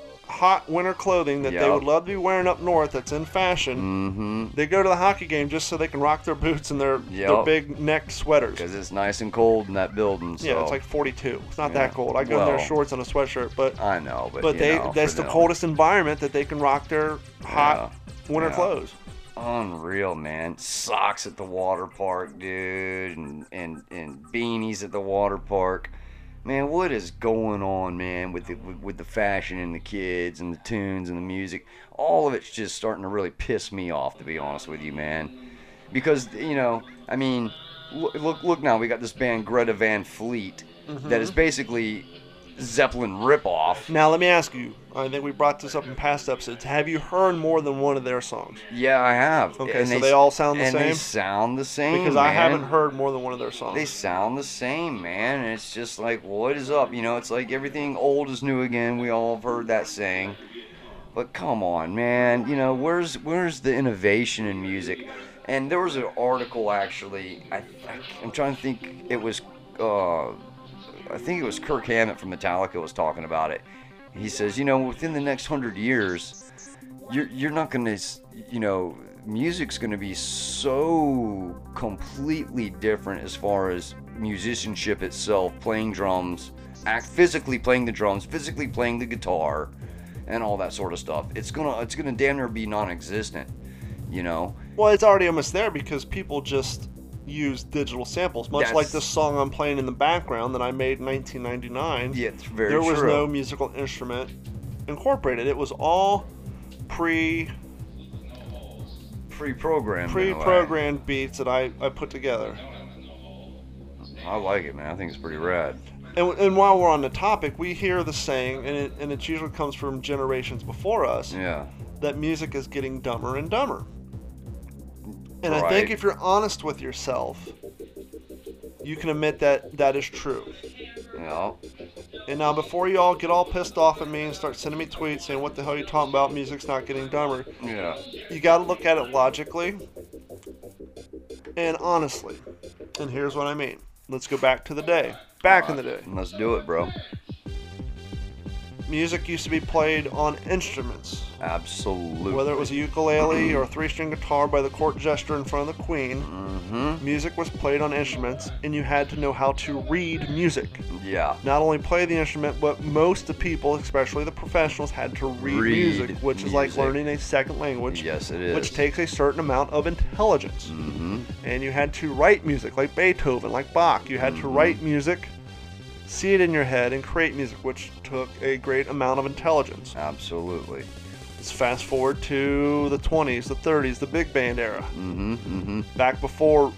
Speaker 1: hot winter clothing that they would love to be wearing up north that's in fashion.
Speaker 2: Mm-hmm.
Speaker 1: They go to the hockey game just so they can rock their boots and their, their big neck sweaters.
Speaker 2: Because it's nice and cold in that building. So.
Speaker 1: Yeah, it's like 42. It's not
Speaker 2: Yeah.
Speaker 1: that cold. I go in there
Speaker 2: Well,
Speaker 1: shorts and a sweatshirt, but
Speaker 2: I know, but
Speaker 1: but they
Speaker 2: know,
Speaker 1: that's the
Speaker 2: them.
Speaker 1: coldest environment that they can rock their hot winter
Speaker 2: Yeah.
Speaker 1: clothes.
Speaker 2: Unreal, man. Socks at the water park, dude, and, and and beanies at the water park. Man, what is going on, man, with the with, the fashion and the kids and the tunes and the music? All of it's just starting to really piss me off, to be honest with you, man. Because you know, I mean, look look, look now, we got this band Greta Van Fleet that is mm-hmm. basically Zeppelin ripoff.
Speaker 1: Now let me ask you. I think we brought this up in past episodes. Have you heard more than one of their songs?
Speaker 2: Yeah, I have.
Speaker 1: Okay, so they all sound the same.
Speaker 2: and they sound the same.
Speaker 1: Because I haven't heard more than one of their songs.
Speaker 2: They sound the same, man. And it's just like, what is up? You know, it's like everything old is new again. We all have heard that saying. But come on, man. You know, where's where's the innovation in music? And there was an article actually. I, I I'm trying to think. It was, uh, I think it was Kirk Hammett from Metallica was talking about it. He says, you know, within the next hundred years, you're you're not gonna, you know, music's gonna be so completely different as far as musicianship itself, playing drums, act physically playing the drums, physically playing the guitar, and all that sort of stuff. It's gonna it's gonna damn near be non-existent, you know.
Speaker 1: Well, it's already almost there because people just use digital samples, much like this song I'm playing in the background that I made in 1999.
Speaker 2: Yeah, it's very
Speaker 1: there was
Speaker 2: true.
Speaker 1: no musical instrument incorporated. It was all pre
Speaker 2: pre-programmed. in a way.
Speaker 1: pre-programmed beats that I, I put together.
Speaker 2: I like it, man. I think it's pretty rad.
Speaker 1: And, and while we're on the topic, we hear the saying, and it, and it usually comes from generations before us,
Speaker 2: Yeah.
Speaker 1: that music is getting dumber and dumber. And I think if you're honest with yourself, you can admit that that is true.
Speaker 2: Yeah.
Speaker 1: And now, before you all get all pissed off at me and start sending me tweets saying, what the hell are you talking about? Music's not getting dumber.
Speaker 2: Yeah.
Speaker 1: You got to look at it logically and honestly. And here's what I mean. Let's go back to the day. Back in the day.
Speaker 2: Let's do it, bro.
Speaker 1: Music used to be played on instruments.
Speaker 2: Absolutely.
Speaker 1: Whether it was a ukulele or a three string guitar by the court jester in front of the queen,
Speaker 2: Mm-hmm.
Speaker 1: music was played on instruments, and you had to know how to read music.
Speaker 2: Yeah.
Speaker 1: Not only play the instrument, but most of the people, especially the professionals, had to read,
Speaker 2: Read
Speaker 1: music, which is like learning a second language.
Speaker 2: Yes, it is.
Speaker 1: Which takes a certain amount of intelligence.
Speaker 2: Mm-hmm.
Speaker 1: And you had to write music like Beethoven, like Bach. You had to
Speaker 2: Mm-hmm.
Speaker 1: write music, see it in your head, and create music, which took a great amount of intelligence.
Speaker 2: Absolutely.
Speaker 1: Let's fast forward to the 20s, the 30s, the big band era.
Speaker 2: Mm-hmm. Mm-hmm.
Speaker 1: Back before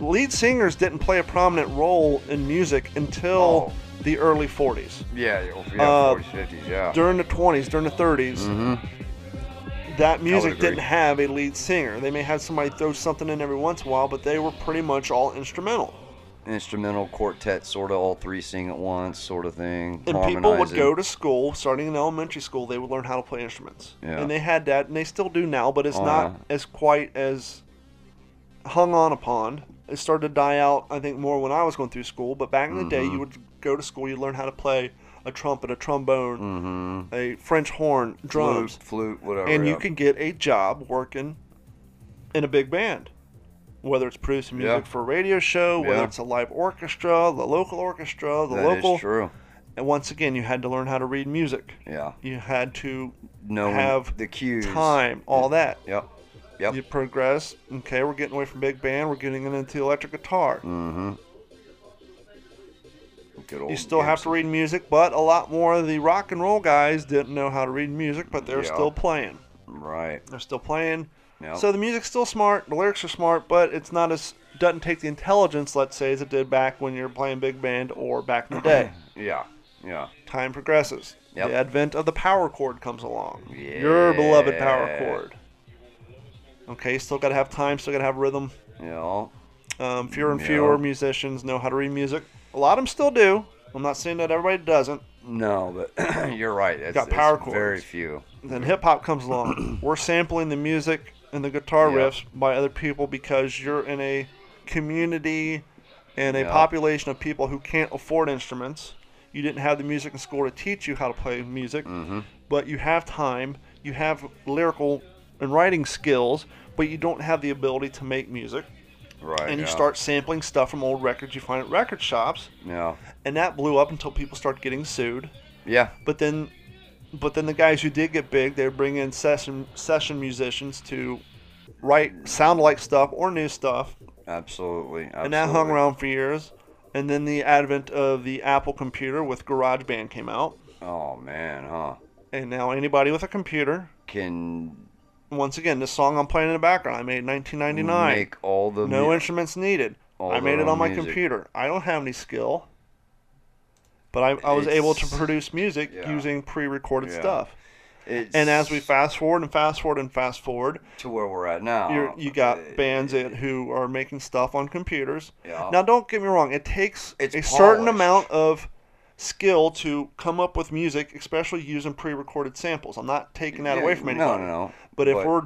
Speaker 1: lead singers didn't play a prominent role in music until
Speaker 2: Oh.
Speaker 1: the early 40s.
Speaker 2: Yeah. Yeah.
Speaker 1: Uh,
Speaker 2: 40s, 50s. Yeah.
Speaker 1: During the 20s, during the 30s,
Speaker 2: Mm-hmm.
Speaker 1: that music didn't have a lead singer. They may have somebody throw something in every once in a while, but they were pretty much all instrumental.
Speaker 2: Instrumental quartet, sort of all three sing at once, sort of thing.
Speaker 1: And people would go to school, starting in elementary school, they would learn how to play instruments.
Speaker 2: Yeah.
Speaker 1: And they had that, and they still do now, but it's
Speaker 2: Oh,
Speaker 1: not as quite as hung on upon. It started to die out, I think, more when I was going through school. But back in the day,
Speaker 2: Mm-hmm.
Speaker 1: you would go to school, you'd learn how to play a trumpet, a trombone, a French horn, drums,
Speaker 2: Mm-hmm. flute, flute, whatever.
Speaker 1: and you
Speaker 2: yeah.
Speaker 1: can get a job working in a big band. Whether it's producing music
Speaker 2: Yeah.
Speaker 1: for a radio show, whether
Speaker 2: Yeah.
Speaker 1: it's a live orchestra, the local orchestra, the
Speaker 2: That is
Speaker 1: local.
Speaker 2: true.
Speaker 1: And once again, you had to learn how to read music.
Speaker 2: Yeah.
Speaker 1: You had to
Speaker 2: Knowing
Speaker 1: have
Speaker 2: the cues.
Speaker 1: time, all that.
Speaker 2: Yep. Yep.
Speaker 1: You progress. Okay, we're getting away from big band. We're getting into electric guitar.
Speaker 2: Mm-hmm.
Speaker 1: You still have to read music, but a lot more of the rock and roll guys didn't know how to read music, but they're
Speaker 2: Yeah.
Speaker 1: still playing.
Speaker 2: Right.
Speaker 1: They're still playing.
Speaker 2: Yep.
Speaker 1: So the music's still smart, the lyrics are smart, but it's not as doesn't take the intelligence, let's say, as it did back when you're playing big band or back in the day.
Speaker 2: yeah. Yeah.
Speaker 1: Time progresses.
Speaker 2: Yep.
Speaker 1: The advent of the power chord comes along. Yeah. Your beloved power chord. Okay, still got to have time, still got to have rhythm.
Speaker 2: Yeah.
Speaker 1: Um, fewer and
Speaker 2: Yeah.
Speaker 1: fewer musicians know how to read music. A lot of them still do. I'm not saying that everybody doesn't.
Speaker 2: No, but you're right. It's,
Speaker 1: Got
Speaker 2: it's
Speaker 1: chords.
Speaker 2: Very few.
Speaker 1: Then hip hop comes along. We're sampling the music and the guitar riffs by other people because you're in a community and a population of people who can't afford instruments. You didn't have the music in school to teach you how to play music,
Speaker 2: Mm-hmm.
Speaker 1: but you have time, you have lyrical and writing skills, but you don't have the ability to make music.
Speaker 2: Right.
Speaker 1: And you
Speaker 2: yeah.
Speaker 1: start sampling stuff from old records you find at record shops,
Speaker 2: Yeah.
Speaker 1: and that blew up until people started getting sued.
Speaker 2: Yeah.
Speaker 1: But then, but then the guys who did get big, they bring in session session musicians to write sound like stuff or new stuff,
Speaker 2: Absolutely. Absolutely.
Speaker 1: and that hung around for years. And then the advent of the Apple computer with GarageBand came out,
Speaker 2: Oh man, huh?
Speaker 1: and now anybody with a computer.
Speaker 2: Can
Speaker 1: Once again, this song I'm playing in the background, I made in 1999.
Speaker 2: make all the
Speaker 1: no
Speaker 2: mu-
Speaker 1: instruments needed. I made it on my
Speaker 2: music.
Speaker 1: computer. I don't have any skill, but I, I was able to produce music
Speaker 2: yeah.
Speaker 1: using pre-recorded
Speaker 2: Yeah.
Speaker 1: stuff.
Speaker 2: It's
Speaker 1: And as we fast forward and fast forward and fast forward,
Speaker 2: to where we're at now,
Speaker 1: you got
Speaker 2: uh,
Speaker 1: bands that, who are making stuff on computers.
Speaker 2: Yeah.
Speaker 1: Now, don't get me wrong; it takes
Speaker 2: It's
Speaker 1: a certain amount of skill to come up with music, especially using pre-recorded samples. I'm not taking that
Speaker 2: Yeah,
Speaker 1: away from
Speaker 2: no,
Speaker 1: anybody.
Speaker 2: no, no.
Speaker 1: But if
Speaker 2: But-
Speaker 1: we're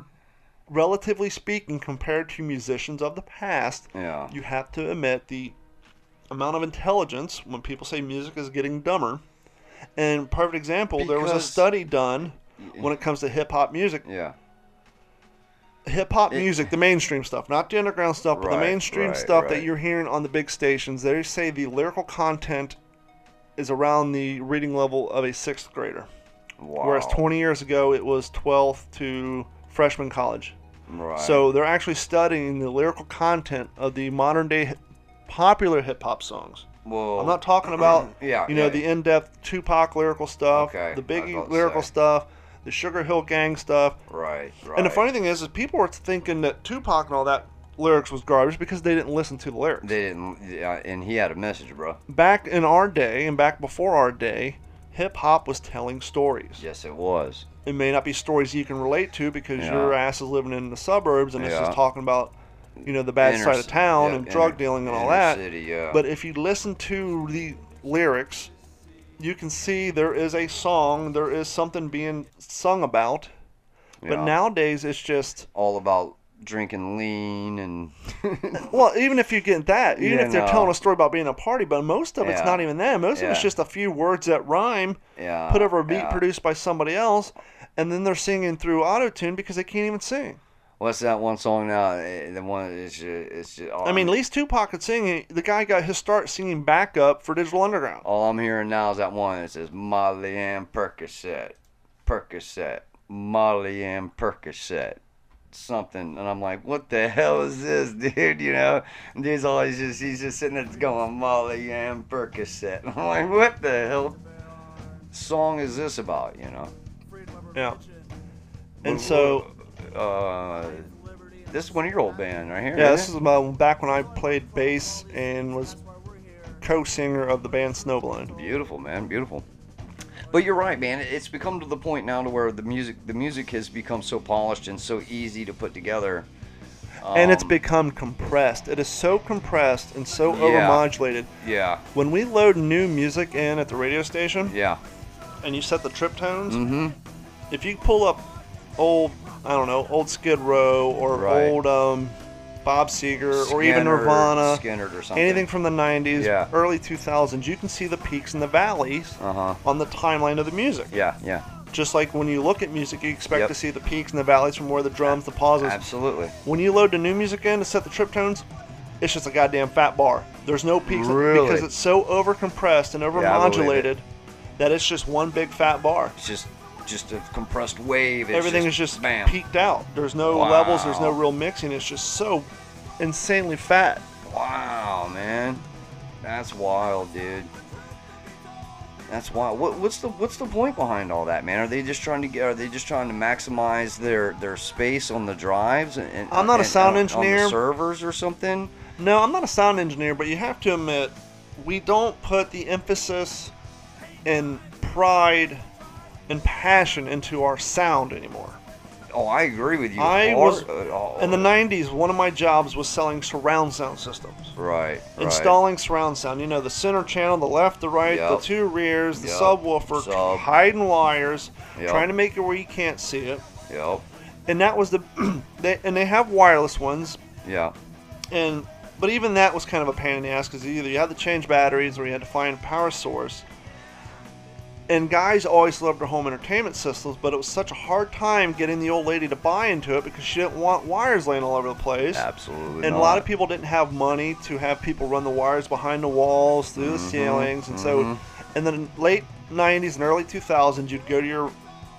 Speaker 1: relatively speaking, compared to musicians of the past,
Speaker 2: Yeah.
Speaker 1: you have to admit the amount of intelligence when people say music is getting dumber. And perfect example, there was a
Speaker 2: Because-
Speaker 1: study done when it comes to hip hop music
Speaker 2: Yeah.
Speaker 1: hip hop
Speaker 2: It-
Speaker 1: music, the mainstream stuff, not the underground stuff, but the
Speaker 2: Right,
Speaker 1: mainstream
Speaker 2: right,
Speaker 1: stuff that
Speaker 2: right.
Speaker 1: you're hearing on the big stations. They say the lyrical content is around the reading level of a sixth grader,
Speaker 2: Wow.
Speaker 1: whereas 20 years ago it was 12th to freshman college.
Speaker 2: Right.
Speaker 1: So they're actually studying the lyrical content of the modern day popular hip hop songs.
Speaker 2: well,
Speaker 1: I'm not talking about
Speaker 2: Yeah,
Speaker 1: you know
Speaker 2: yeah.
Speaker 1: the in-depth Tupac lyrical stuff,
Speaker 2: Okay,
Speaker 1: the Biggie lyrical
Speaker 2: say.
Speaker 1: stuff, the Sugar Hill Gang stuff.
Speaker 2: Right. Right.
Speaker 1: And the funny thing is, is people were thinking that Tupac and all that lyrics was garbage because they didn't listen to the lyrics.
Speaker 2: they didn't. Yeah, and he had a message, bro.
Speaker 1: back in our day and back before our day, hip hop was telling stories.
Speaker 2: Yes, it was.
Speaker 1: It may not be stories you can relate to because your ass is living in the suburbs and it's just talking about, you know, the bad
Speaker 2: Inner
Speaker 1: side of town
Speaker 2: yeah,
Speaker 1: and drug
Speaker 2: inner-
Speaker 1: dealing and all that.
Speaker 2: City, yeah.
Speaker 1: But if you listen to the lyrics you can see there is a song, there is something being sung about. But
Speaker 2: Yeah.
Speaker 1: nowadays it's just
Speaker 2: all about drinking lean and
Speaker 1: well, even if you get that, even if they're telling a story about being a party, but most of it's not even that. Most of it's just a few words that rhyme, put over a beat produced by somebody else, and then they're singing through auto tune because they can't even sing.
Speaker 2: What's that one song now? Eh, The one it's just, it's just.
Speaker 1: I mean, at least Tupac could sing. The guy got his start singing backup for Digital Underground.
Speaker 2: all I'm hearing now is that one that says Molly and Percocet, Percocet, Molly and Percocet, something, and I'm like, what the hell is this, dude? You know, and dude's always just he's just sitting there going Molly and Percocet. I'm like, what the hell song is this about? You know.
Speaker 1: Yeah. And so,
Speaker 2: uh, this is one of your old band right here.
Speaker 1: yeah, this is about back when I played bass and was co-singer of the band Snowblind.
Speaker 2: Beautiful, man, beautiful. But you're right, man. It's become to the point now to where the music, the music has become so polished and so easy to put together.
Speaker 1: and it's
Speaker 2: Um,
Speaker 1: become compressed. It is so compressed and so
Speaker 2: Yeah.
Speaker 1: overmodulated.
Speaker 2: yeah,
Speaker 1: When we load new music in at the radio station
Speaker 2: yeah,
Speaker 1: and you set the trip tones,
Speaker 2: mm-hmm.
Speaker 1: if you pull up old, I don't know, old Skid Row or
Speaker 2: Right.
Speaker 1: old um, Bob Seger or even
Speaker 2: Skinner-
Speaker 1: Nirvana,
Speaker 2: Skinner or something.
Speaker 1: anything from the 90s,
Speaker 2: Yeah.
Speaker 1: early 2000s, you can see the peaks and the valleys
Speaker 2: Uh huh.
Speaker 1: on the timeline of the music.
Speaker 2: Yeah, yeah,
Speaker 1: Just like when you look at music, you expect
Speaker 2: Yep.
Speaker 1: to see the peaks and the valleys from where the drums, the pauses.
Speaker 2: absolutely.
Speaker 1: When you load the new music in to set the trip tones, it's just a goddamn fat bar. There's no peaks
Speaker 2: Really?
Speaker 1: because it's so overcompressed and
Speaker 2: I believe it.
Speaker 1: that it's just one big fat bar.
Speaker 2: It's just, just a compressed wave. It's
Speaker 1: Everything is just
Speaker 2: bam.
Speaker 1: peaked out. There's no
Speaker 2: Wow.
Speaker 1: levels. There's no real mixing. It's just so insanely fat.
Speaker 2: Wow, man, that's wild, dude. That's wild. What, what's the what's the point behind all that, man? Are they just trying to get? Are they just trying to maximize their their space on the drives? And, and-
Speaker 1: I'm not a sound
Speaker 2: and on
Speaker 1: engineer.
Speaker 2: the servers or something.
Speaker 1: No, I'm not a sound engineer, but you have to admit, we don't put the emphasis and pride and passion into our sound anymore.
Speaker 2: Oh, I agree with you.
Speaker 1: I
Speaker 2: hard-
Speaker 1: was-
Speaker 2: oh,
Speaker 1: In the 90s, one of my jobs was selling surround sound systems.
Speaker 2: right, right.
Speaker 1: Installing surround sound. You know, the center channel, the left, the right, the two rears, the
Speaker 2: Yep.
Speaker 1: subwoofer,
Speaker 2: Sub.
Speaker 1: hiding wires,
Speaker 2: Yep.
Speaker 1: trying to make it where you can't see it.
Speaker 2: Yep.
Speaker 1: And that was the, they, and they have wireless ones,
Speaker 2: Yeah.
Speaker 1: and but even that was kind of a pain in the ass because either you had to change batteries or you had to find a power source. And guys always loved their home entertainment systems, but it was such a hard time getting the old lady to buy into it because she didn't want wires laying all over the place.
Speaker 2: Absolutely.
Speaker 1: And a lot of people didn't have money to have people run the wires behind the walls, through the
Speaker 2: Mm-hmm,
Speaker 1: ceilings, and so, in the late '90s and early 2000s, you'd go to your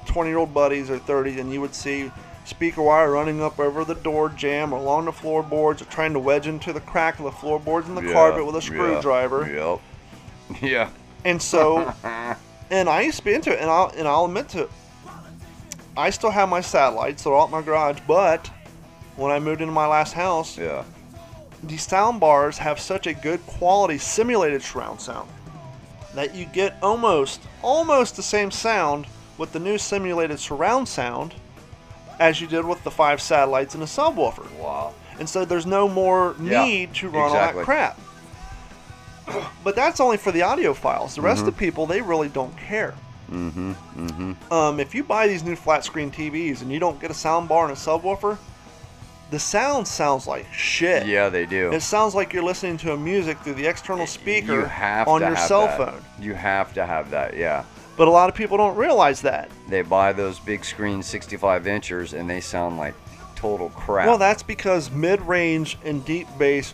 Speaker 1: 20-year-old buddies or 30s, and you would see speaker wire running up over the door jamb or along the floorboards, or trying to wedge into the crack of the floorboards in the
Speaker 2: Yeah,
Speaker 1: carpet with a screwdriver.
Speaker 2: Yep. Yeah.
Speaker 1: And so, and I used to be into it, and I'll and I'll admit to it. I still have my satellites, they're out in my garage, but when I moved into my last house,
Speaker 2: Yeah.
Speaker 1: these sound bars have such a good quality simulated surround sound that you get almost almost the same sound with the new simulated surround sound as you did with the five satellites and a subwoofer.
Speaker 2: Wow.
Speaker 1: And so there's no more
Speaker 2: Yeah,
Speaker 1: need to run
Speaker 2: exactly.
Speaker 1: all that crap. But that's only for the audio files. The rest
Speaker 2: Mm-hmm.
Speaker 1: of the people, they really don't care.
Speaker 2: Mm-hmm. Mm-hmm.
Speaker 1: Um, if you buy these new flat screen TVs and you don't get a sound bar and a subwoofer, the sound sounds like shit.
Speaker 2: Yeah, they do.
Speaker 1: It sounds like you're listening to a music through the external speaker
Speaker 2: you have
Speaker 1: on
Speaker 2: to
Speaker 1: your
Speaker 2: have
Speaker 1: cell
Speaker 2: that.
Speaker 1: phone.
Speaker 2: You have to have that. Yeah.
Speaker 1: But a lot of people don't realize that.
Speaker 2: They buy those big screen 65 inchers and they sound like total crap.
Speaker 1: Well, that's because mid-range and deep bass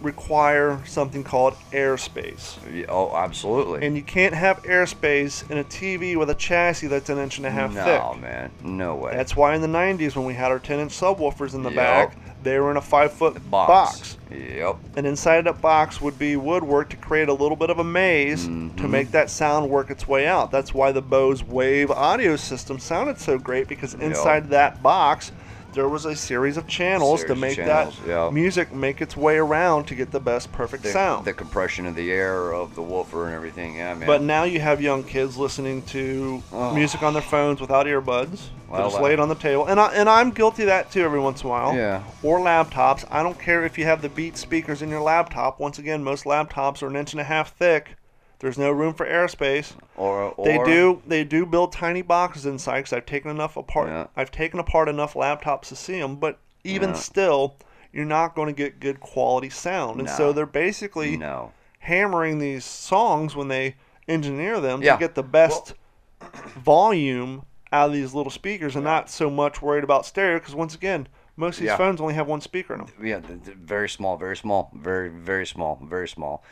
Speaker 1: require something called airspace.
Speaker 2: Yeah, oh, absolutely.
Speaker 1: And you can't have airspace in a TV with a chassis that's an inch and a half
Speaker 2: no,
Speaker 1: thick.
Speaker 2: man. No way.
Speaker 1: That's why in the 90s, when we had our 10 inch subwoofers in the
Speaker 2: Yep.
Speaker 1: back, they were in a 5 foot
Speaker 2: box.
Speaker 1: box.
Speaker 2: Yep.
Speaker 1: And inside that box would be woodwork to create a little bit of a maze to
Speaker 2: Mhm.
Speaker 1: make that sound work its way out. That's why the Bose Wave audio system sounded so great because inside that box there was a series of channels
Speaker 2: Series
Speaker 1: to make
Speaker 2: channels,
Speaker 1: that
Speaker 2: yeah.
Speaker 1: music make its way around to get the best perfect
Speaker 2: The,
Speaker 1: sound.
Speaker 2: the compression of the air of the woofer and everything. Yeah, man.
Speaker 1: But now you have young kids listening to
Speaker 2: Oh.
Speaker 1: music on their phones without earbuds.
Speaker 2: Well,
Speaker 1: they just lay it on the table, and I and I'm guilty of that too every once in a while.
Speaker 2: Yeah.
Speaker 1: Or laptops. I don't care if you have the Beat speakers in your laptop. Once again, most laptops are an inch and a half thick. There's no room for airspace.
Speaker 2: Or, or
Speaker 1: They do they do build tiny boxes inside because I've taken enough apart.
Speaker 2: Yeah.
Speaker 1: I've taken apart enough laptops to see them, but even
Speaker 2: Yeah.
Speaker 1: still, you're not going to get good quality sound. And so they're basically
Speaker 2: No.
Speaker 1: hammering these songs when they engineer them
Speaker 2: Yeah.
Speaker 1: to get the best volume out of these little speakers, and not so much worried about stereo. Because once again, most of these
Speaker 2: Yeah.
Speaker 1: phones only have one speaker in them.
Speaker 2: Yeah, very small, very small, very very small, very small.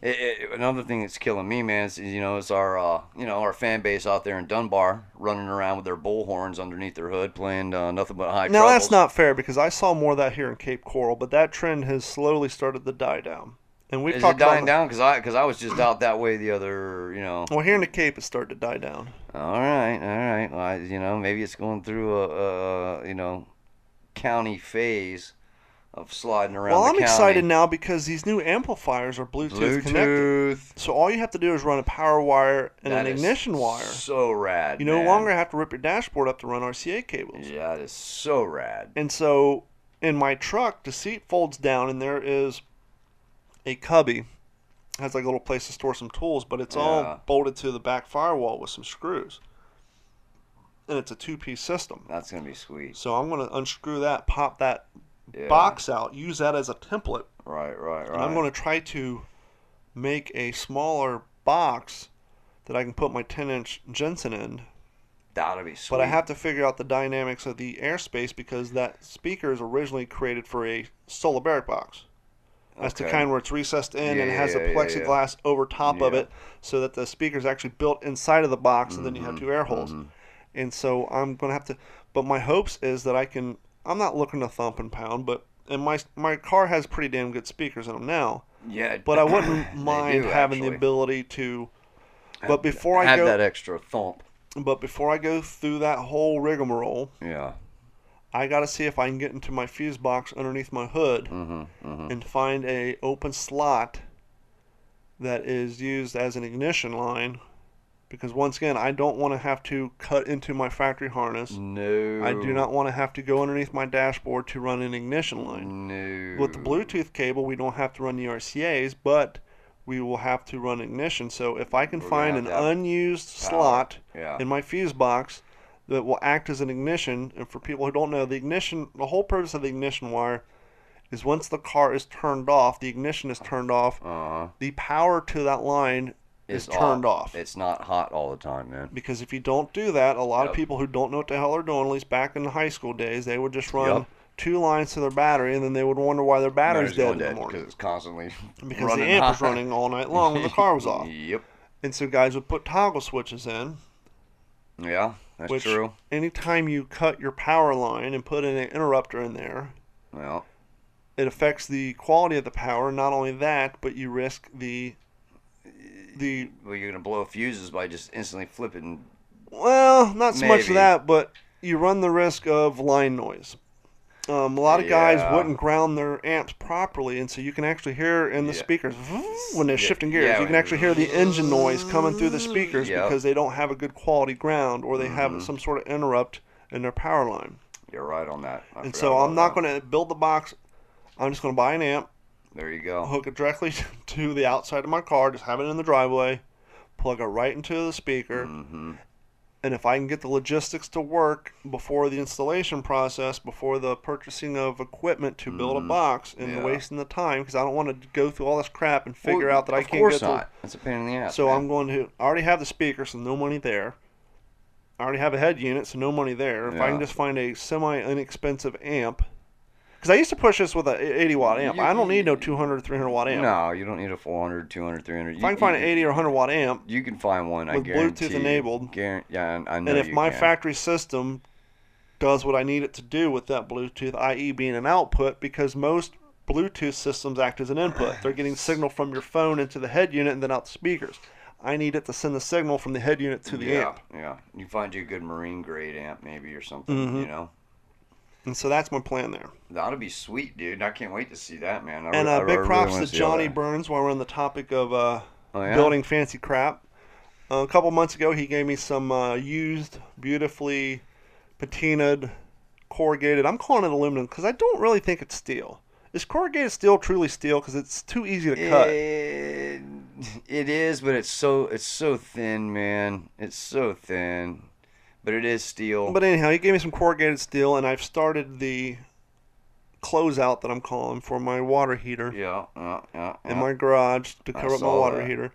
Speaker 2: It, it, another thing that's killing me, man, is you know, is our uh, you know our fan base out there in Dunbar running around with their bullhorns underneath their hood, playing uh, nothing but high.
Speaker 1: Now that's not fair because I saw more of that here in Cape Coral, but that trend has slowly started to die down. And we've
Speaker 2: Is it dying
Speaker 1: about
Speaker 2: down? Because I because I was just out that way the other, you know.
Speaker 1: well here in the Cape, it's started to die down.
Speaker 2: All right, all right. Well, I, you know, maybe it's going through a, a, a you know county phase of sliding around.
Speaker 1: Well, I'm
Speaker 2: county.
Speaker 1: excited now because these new amplifiers are Bluetooth, connected.
Speaker 2: Bluetooth.
Speaker 1: So all you have to do is run a power wire and
Speaker 2: That
Speaker 1: an ignition wire.
Speaker 2: So rad.
Speaker 1: You no
Speaker 2: man.
Speaker 1: longer have to rip your dashboard up to run RCA cables.
Speaker 2: Yeah, that is so rad.
Speaker 1: And so in my truck, the seat folds down and there is a cubby. It has like a little place to store some tools, but it's
Speaker 2: Yeah.
Speaker 1: all bolted to the back firewall with some screws. And it's a two piece system.
Speaker 2: That's gonna be sweet.
Speaker 1: So I'm going to unscrew that, pop that
Speaker 2: Yeah.
Speaker 1: box out, use that as a template.
Speaker 2: Right, right, right.
Speaker 1: And I'm going to try to make a smaller box that I can put my 10 inch Jensen in.
Speaker 2: That'll be sweet.
Speaker 1: But I have to figure out the dynamics of the airspace because that speaker is originally created for a Soliberic box. That's the kind where it's recessed in and
Speaker 2: Yeah,
Speaker 1: it has
Speaker 2: yeah,
Speaker 1: a
Speaker 2: yeah, yeah.
Speaker 1: plexiglass over top of it so that the speaker is actually built inside of the box and then you
Speaker 2: Mm-hmm.
Speaker 1: have two air holes. And so I'm going to have to but my hopes is that I can I'm not looking to thump and pound, but and my my car has pretty damn good speakers in them now,
Speaker 2: Yeah,
Speaker 1: but I wouldn't mind
Speaker 2: do,
Speaker 1: having the ability to but before I
Speaker 2: have
Speaker 1: go
Speaker 2: that extra thump.
Speaker 1: but before I go through that whole rigmarole,
Speaker 2: Yeah.
Speaker 1: I got to see if I can get into my fuse box underneath my hood
Speaker 2: Mm-hmm,
Speaker 1: and find a open slot that is used as an ignition line. Because once again, I don't want to have to cut into my factory harness.
Speaker 2: No.
Speaker 1: I do not want to have to go underneath my dashboard to run an ignition line.
Speaker 2: No.
Speaker 1: With the Bluetooth cable, we don't have to run the RCA's, but we will have to run ignition. So if I can
Speaker 2: We're
Speaker 1: find an unused
Speaker 2: power.
Speaker 1: slot
Speaker 2: Yeah.
Speaker 1: in my fuse box that will act as an ignition. And for people who don't know, the ignition, the whole purpose of the ignition wire is once the car is turned off, the ignition is turned off,
Speaker 2: Uh,
Speaker 1: the power to that line is turned off.
Speaker 2: It's not hot all the time, man.
Speaker 1: Because if you don't do that, a lot of people who don't know what the hell they're doing, at least back in the high school days, they would just run
Speaker 2: Yep.
Speaker 1: two lines to their battery and then they would wonder why their battery's dead in the
Speaker 2: because
Speaker 1: morning.
Speaker 2: it's constantly
Speaker 1: Because
Speaker 2: running
Speaker 1: the amp was
Speaker 2: hot.
Speaker 1: running all night long when the car was off.
Speaker 2: Yep.
Speaker 1: And so guys would put toggle switches in,
Speaker 2: Yeah, that's
Speaker 1: which
Speaker 2: true.
Speaker 1: anytime you cut your power line and put in an interrupter in there,
Speaker 2: Well,
Speaker 1: it affects the quality of the power. Not only that, but you risk the the
Speaker 2: well, you're gonna blow fuses by just instantly flipping.
Speaker 1: well, not so much
Speaker 2: Maybe.
Speaker 1: that, but you run the risk of line noise. Um, a lot of guys
Speaker 2: Yeah.
Speaker 1: wouldn't ground their amps properly, and so you can actually hear in the
Speaker 2: Yeah.
Speaker 1: speakers when they're shifting gears.
Speaker 2: yeah,
Speaker 1: you can actually hear the engine noise coming through the speakers
Speaker 2: Yep.
Speaker 1: because they don't have a good quality ground or they
Speaker 2: Mm-hmm.
Speaker 1: have some sort of interrupt in their power line.
Speaker 2: You're right on that. I
Speaker 1: And
Speaker 2: forgot
Speaker 1: so I'm not
Speaker 2: that.
Speaker 1: going to build the box. I'm just going to buy an amp,
Speaker 2: There you go.
Speaker 1: hook it directly to the outside of my car, just have it in the driveway, plug it right into the speaker,
Speaker 2: Mm-hmm.
Speaker 1: and if I can get the logistics to work before the installation process, before the purchasing of equipment to build a box, and
Speaker 2: Mm-hmm. Yeah.
Speaker 1: wasting the time, because I don't want to go through all this crap and figure
Speaker 2: Well,
Speaker 1: out that I can't get
Speaker 2: not. That's a pain in the ass.
Speaker 1: So
Speaker 2: man.
Speaker 1: I'm going to. I already have the speaker, so no money there. I already have a head unit, so no money there. If I can just find a semi inexpensive amp, because I used to push this with a 80 watt amp.
Speaker 2: You-
Speaker 1: I don't need no 200 300 watt amp.
Speaker 2: No, you don't need a 400, 200, 300.
Speaker 1: If I can find an 80 or 100 watt amp,
Speaker 2: You can find one. I
Speaker 1: with
Speaker 2: guarantee.
Speaker 1: Bluetooth enabled,
Speaker 2: Guaran- yeah, I I know
Speaker 1: and if
Speaker 2: you
Speaker 1: my
Speaker 2: can.
Speaker 1: factory system does what I need it to do with that Bluetooth, i.e., being an output, because most Bluetooth systems act as an input. They're getting signal from your phone into the head unit and then out the speakers. I need it to send the signal from the head unit to the
Speaker 2: yeah,
Speaker 1: amp.
Speaker 2: Yeah, you find you a good marine grade amp maybe or something.
Speaker 1: Mm-hmm.
Speaker 2: You know,
Speaker 1: And so that's my plan there.
Speaker 2: that'll be sweet, dude. I can't wait to see that, man. I
Speaker 1: And
Speaker 2: re-
Speaker 1: uh, big
Speaker 2: really
Speaker 1: props
Speaker 2: wanna
Speaker 1: to Johnny
Speaker 2: that.
Speaker 1: Burns while we're on the topic of uh,
Speaker 2: Oh, yeah?
Speaker 1: building fancy crap. Uh, a couple months ago, he gave me some uh, used, beautifully patinaed, corrugated. I'm calling it aluminum because I don't really think it's steel. Is corrugated steel truly steel? Because it's too easy to cut.
Speaker 2: Eh, It is, but it's so it's so thin, man. It's so thin, but it is steel.
Speaker 1: But anyhow, he gave me some corrugated steel, and I've started the closeout that I'm calling for my water heater
Speaker 2: yeah, yeah, yeah.
Speaker 1: in my garage to cover up my water
Speaker 2: that.
Speaker 1: heater.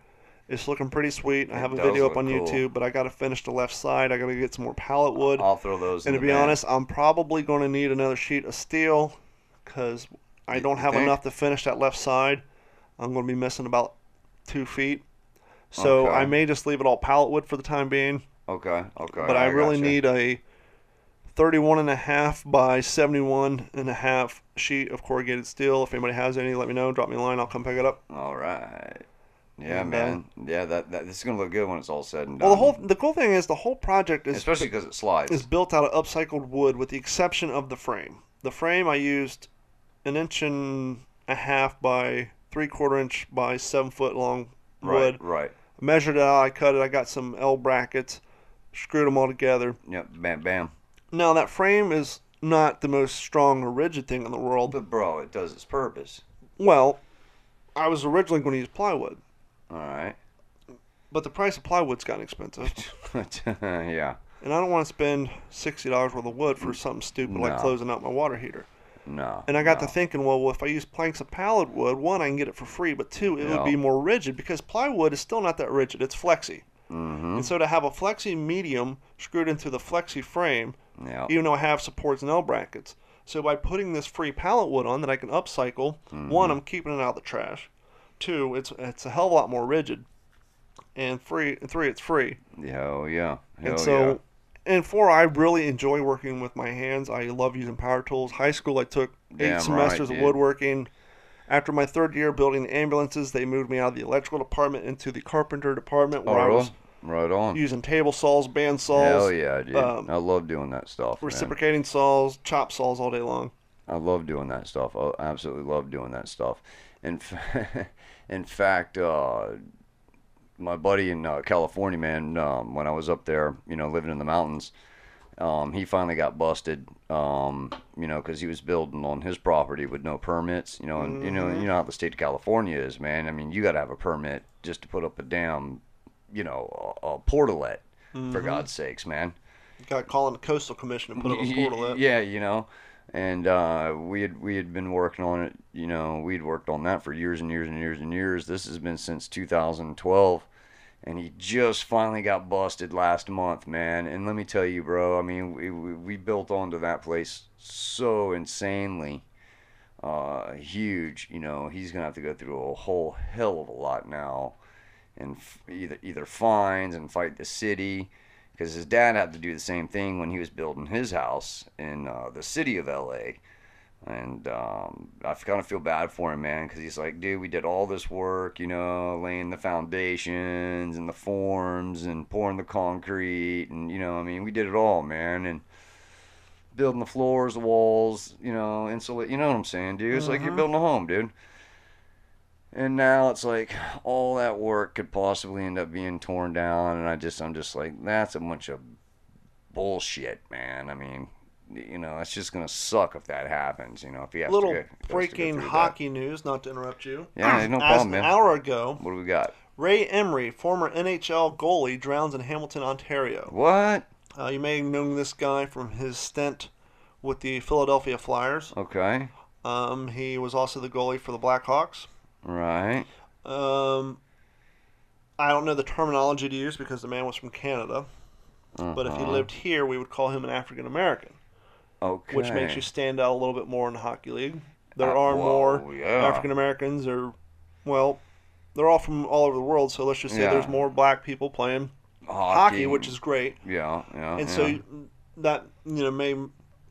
Speaker 1: It's looking pretty sweet. I have a video up on
Speaker 2: cool.
Speaker 1: YouTube, but I got to finish the left side. I got to get some more pallet wood.
Speaker 2: I'll throw those.
Speaker 1: and to be honest, I'm probably going to need another sheet of steel because I don't have
Speaker 2: think?
Speaker 1: enough to finish that left side. I'm going to be missing about two feet. So
Speaker 2: Okay.
Speaker 1: I may just leave it all pallet wood for the time being.
Speaker 2: Okay, okay.
Speaker 1: but I, really
Speaker 2: gotcha.
Speaker 1: need a 31 and a half by 71 and a half sheet of corrugated steel. If anybody has any, let me know. Drop me a line. I'll come pick it up.
Speaker 2: All right. Yeah,
Speaker 1: And, uh,
Speaker 2: man. yeah, that, that this is gonna look good when it's all said and done.
Speaker 1: Well, the whole the cool thing is the whole project is
Speaker 2: especially because it slides.
Speaker 1: is built out of upcycled wood, with the exception of the frame. The frame I used an inch and a half by three quarter inch by seven foot long wood.
Speaker 2: right, right.
Speaker 1: Measured it out. I cut it. I got some L brackets, screwed them all together.
Speaker 2: Yep, bam, bam.
Speaker 1: Now that frame is not the most strong or rigid thing in the world.
Speaker 2: But bro, it does its purpose.
Speaker 1: Well, I was originally going to use plywood,
Speaker 2: All right.
Speaker 1: but the price of plywood's gotten expensive,
Speaker 2: yeah.
Speaker 1: and I don't want to spend sixty dollars worth of wood for something stupid like closing out my water heater.
Speaker 2: No.
Speaker 1: And I got
Speaker 2: no.
Speaker 1: to thinking, well, if I use planks of pallet wood, one, I can get it for free, but two, it would be more rigid because plywood is still not that rigid. It's flexy.
Speaker 2: Mm-hmm.
Speaker 1: And so to have a flexi medium screwed into the flexi frame,
Speaker 2: Yeah.
Speaker 1: even though I have supports and L brackets. So by putting this free pallet wood on that I can upcycle,
Speaker 2: Mm-hmm.
Speaker 1: one, I'm keeping it out of the trash. Two, it's it's a hell of a lot more rigid. And and three, it's free.
Speaker 2: Hell yeah. Hell
Speaker 1: and so
Speaker 2: yeah.
Speaker 1: and four, I really enjoy working with my hands. I love using power tools. High school I took eight
Speaker 2: Damn right,
Speaker 1: semesters of woodworking. After my third year building ambulances, they moved me out of the electrical department into the carpenter department where
Speaker 2: Oh,
Speaker 1: I was
Speaker 2: Right on.
Speaker 1: using table saws, band saws,
Speaker 2: Hell yeah, dude.
Speaker 1: um,
Speaker 2: I love doing that stuff. man.
Speaker 1: reciprocating saws, chop saws all day long.
Speaker 2: I love doing that stuff. I absolutely love doing that stuff. In, fa- in fact, uh, my buddy in uh, California, man, um, when I was up there, you know, living in the mountains, um, he finally got busted, um, you know, because he was building on his property with no permits, you know, and you know, you know how the state of California is, man. I mean, you got to have a permit just to put up a damn, you know, a, a portalet, for God's sakes, man.
Speaker 1: Got calling the coastal commission to put up a portalet.
Speaker 2: Yeah, you know, and uh, we had we had been working on it. You know, we'd worked on that for years and years and years and years. This has been since 2012, and he just finally got busted last month, man. And let me tell you, bro. I mean, we we, we built onto that place so insanely. Uh, huge, you know. He's gonna have to go through a whole hell of a lot now, and f- either either fines and fight the city, because his dad had to do the same thing when he was building his house in uh, the city of LA. And um, I kind of feel bad for him, man, because he's like, dude, we did all this work, you know, laying the foundations and the forms and pouring the concrete, and you know, I mean, we did it all, man, and building the floors, the walls, you know, insulate. You know what I'm saying, dude? It's like you're building a home, dude. And now it's like all that work could possibly end up being torn down, and I just, I'm just like, that's a bunch of bullshit, man. I mean, you know, it's just gonna suck if that happens. You know, if he has
Speaker 1: Little
Speaker 2: to go, has to go
Speaker 1: breaking
Speaker 2: through that.
Speaker 1: hockey news, not to interrupt you.
Speaker 2: Yeah, no problem,
Speaker 1: an hour ago,
Speaker 2: What do we got?
Speaker 1: Ray Emery, former NHL goalie, drowns in Hamilton, Ontario.
Speaker 2: What?
Speaker 1: Uh, you may have known this guy from his stint with the Philadelphia Flyers.
Speaker 2: Okay,
Speaker 1: Um, he was also the goalie for the Blackhawks.
Speaker 2: Right.
Speaker 1: Um, I don't know the terminology to use because the man was from Canada. But if he
Speaker 2: Uh-huh.
Speaker 1: lived here, we would call him an African American,
Speaker 2: Okay.
Speaker 1: which makes you stand out a little bit more in the hockey league. There
Speaker 2: Uh,
Speaker 1: are
Speaker 2: whoa,
Speaker 1: more
Speaker 2: yeah.
Speaker 1: African Americans, or well, they're all from all over the world. So let's just say
Speaker 2: Yeah.
Speaker 1: there's more black people playing hockey, which is great.
Speaker 2: yeah, yeah.
Speaker 1: and
Speaker 2: yeah.
Speaker 1: so that you know may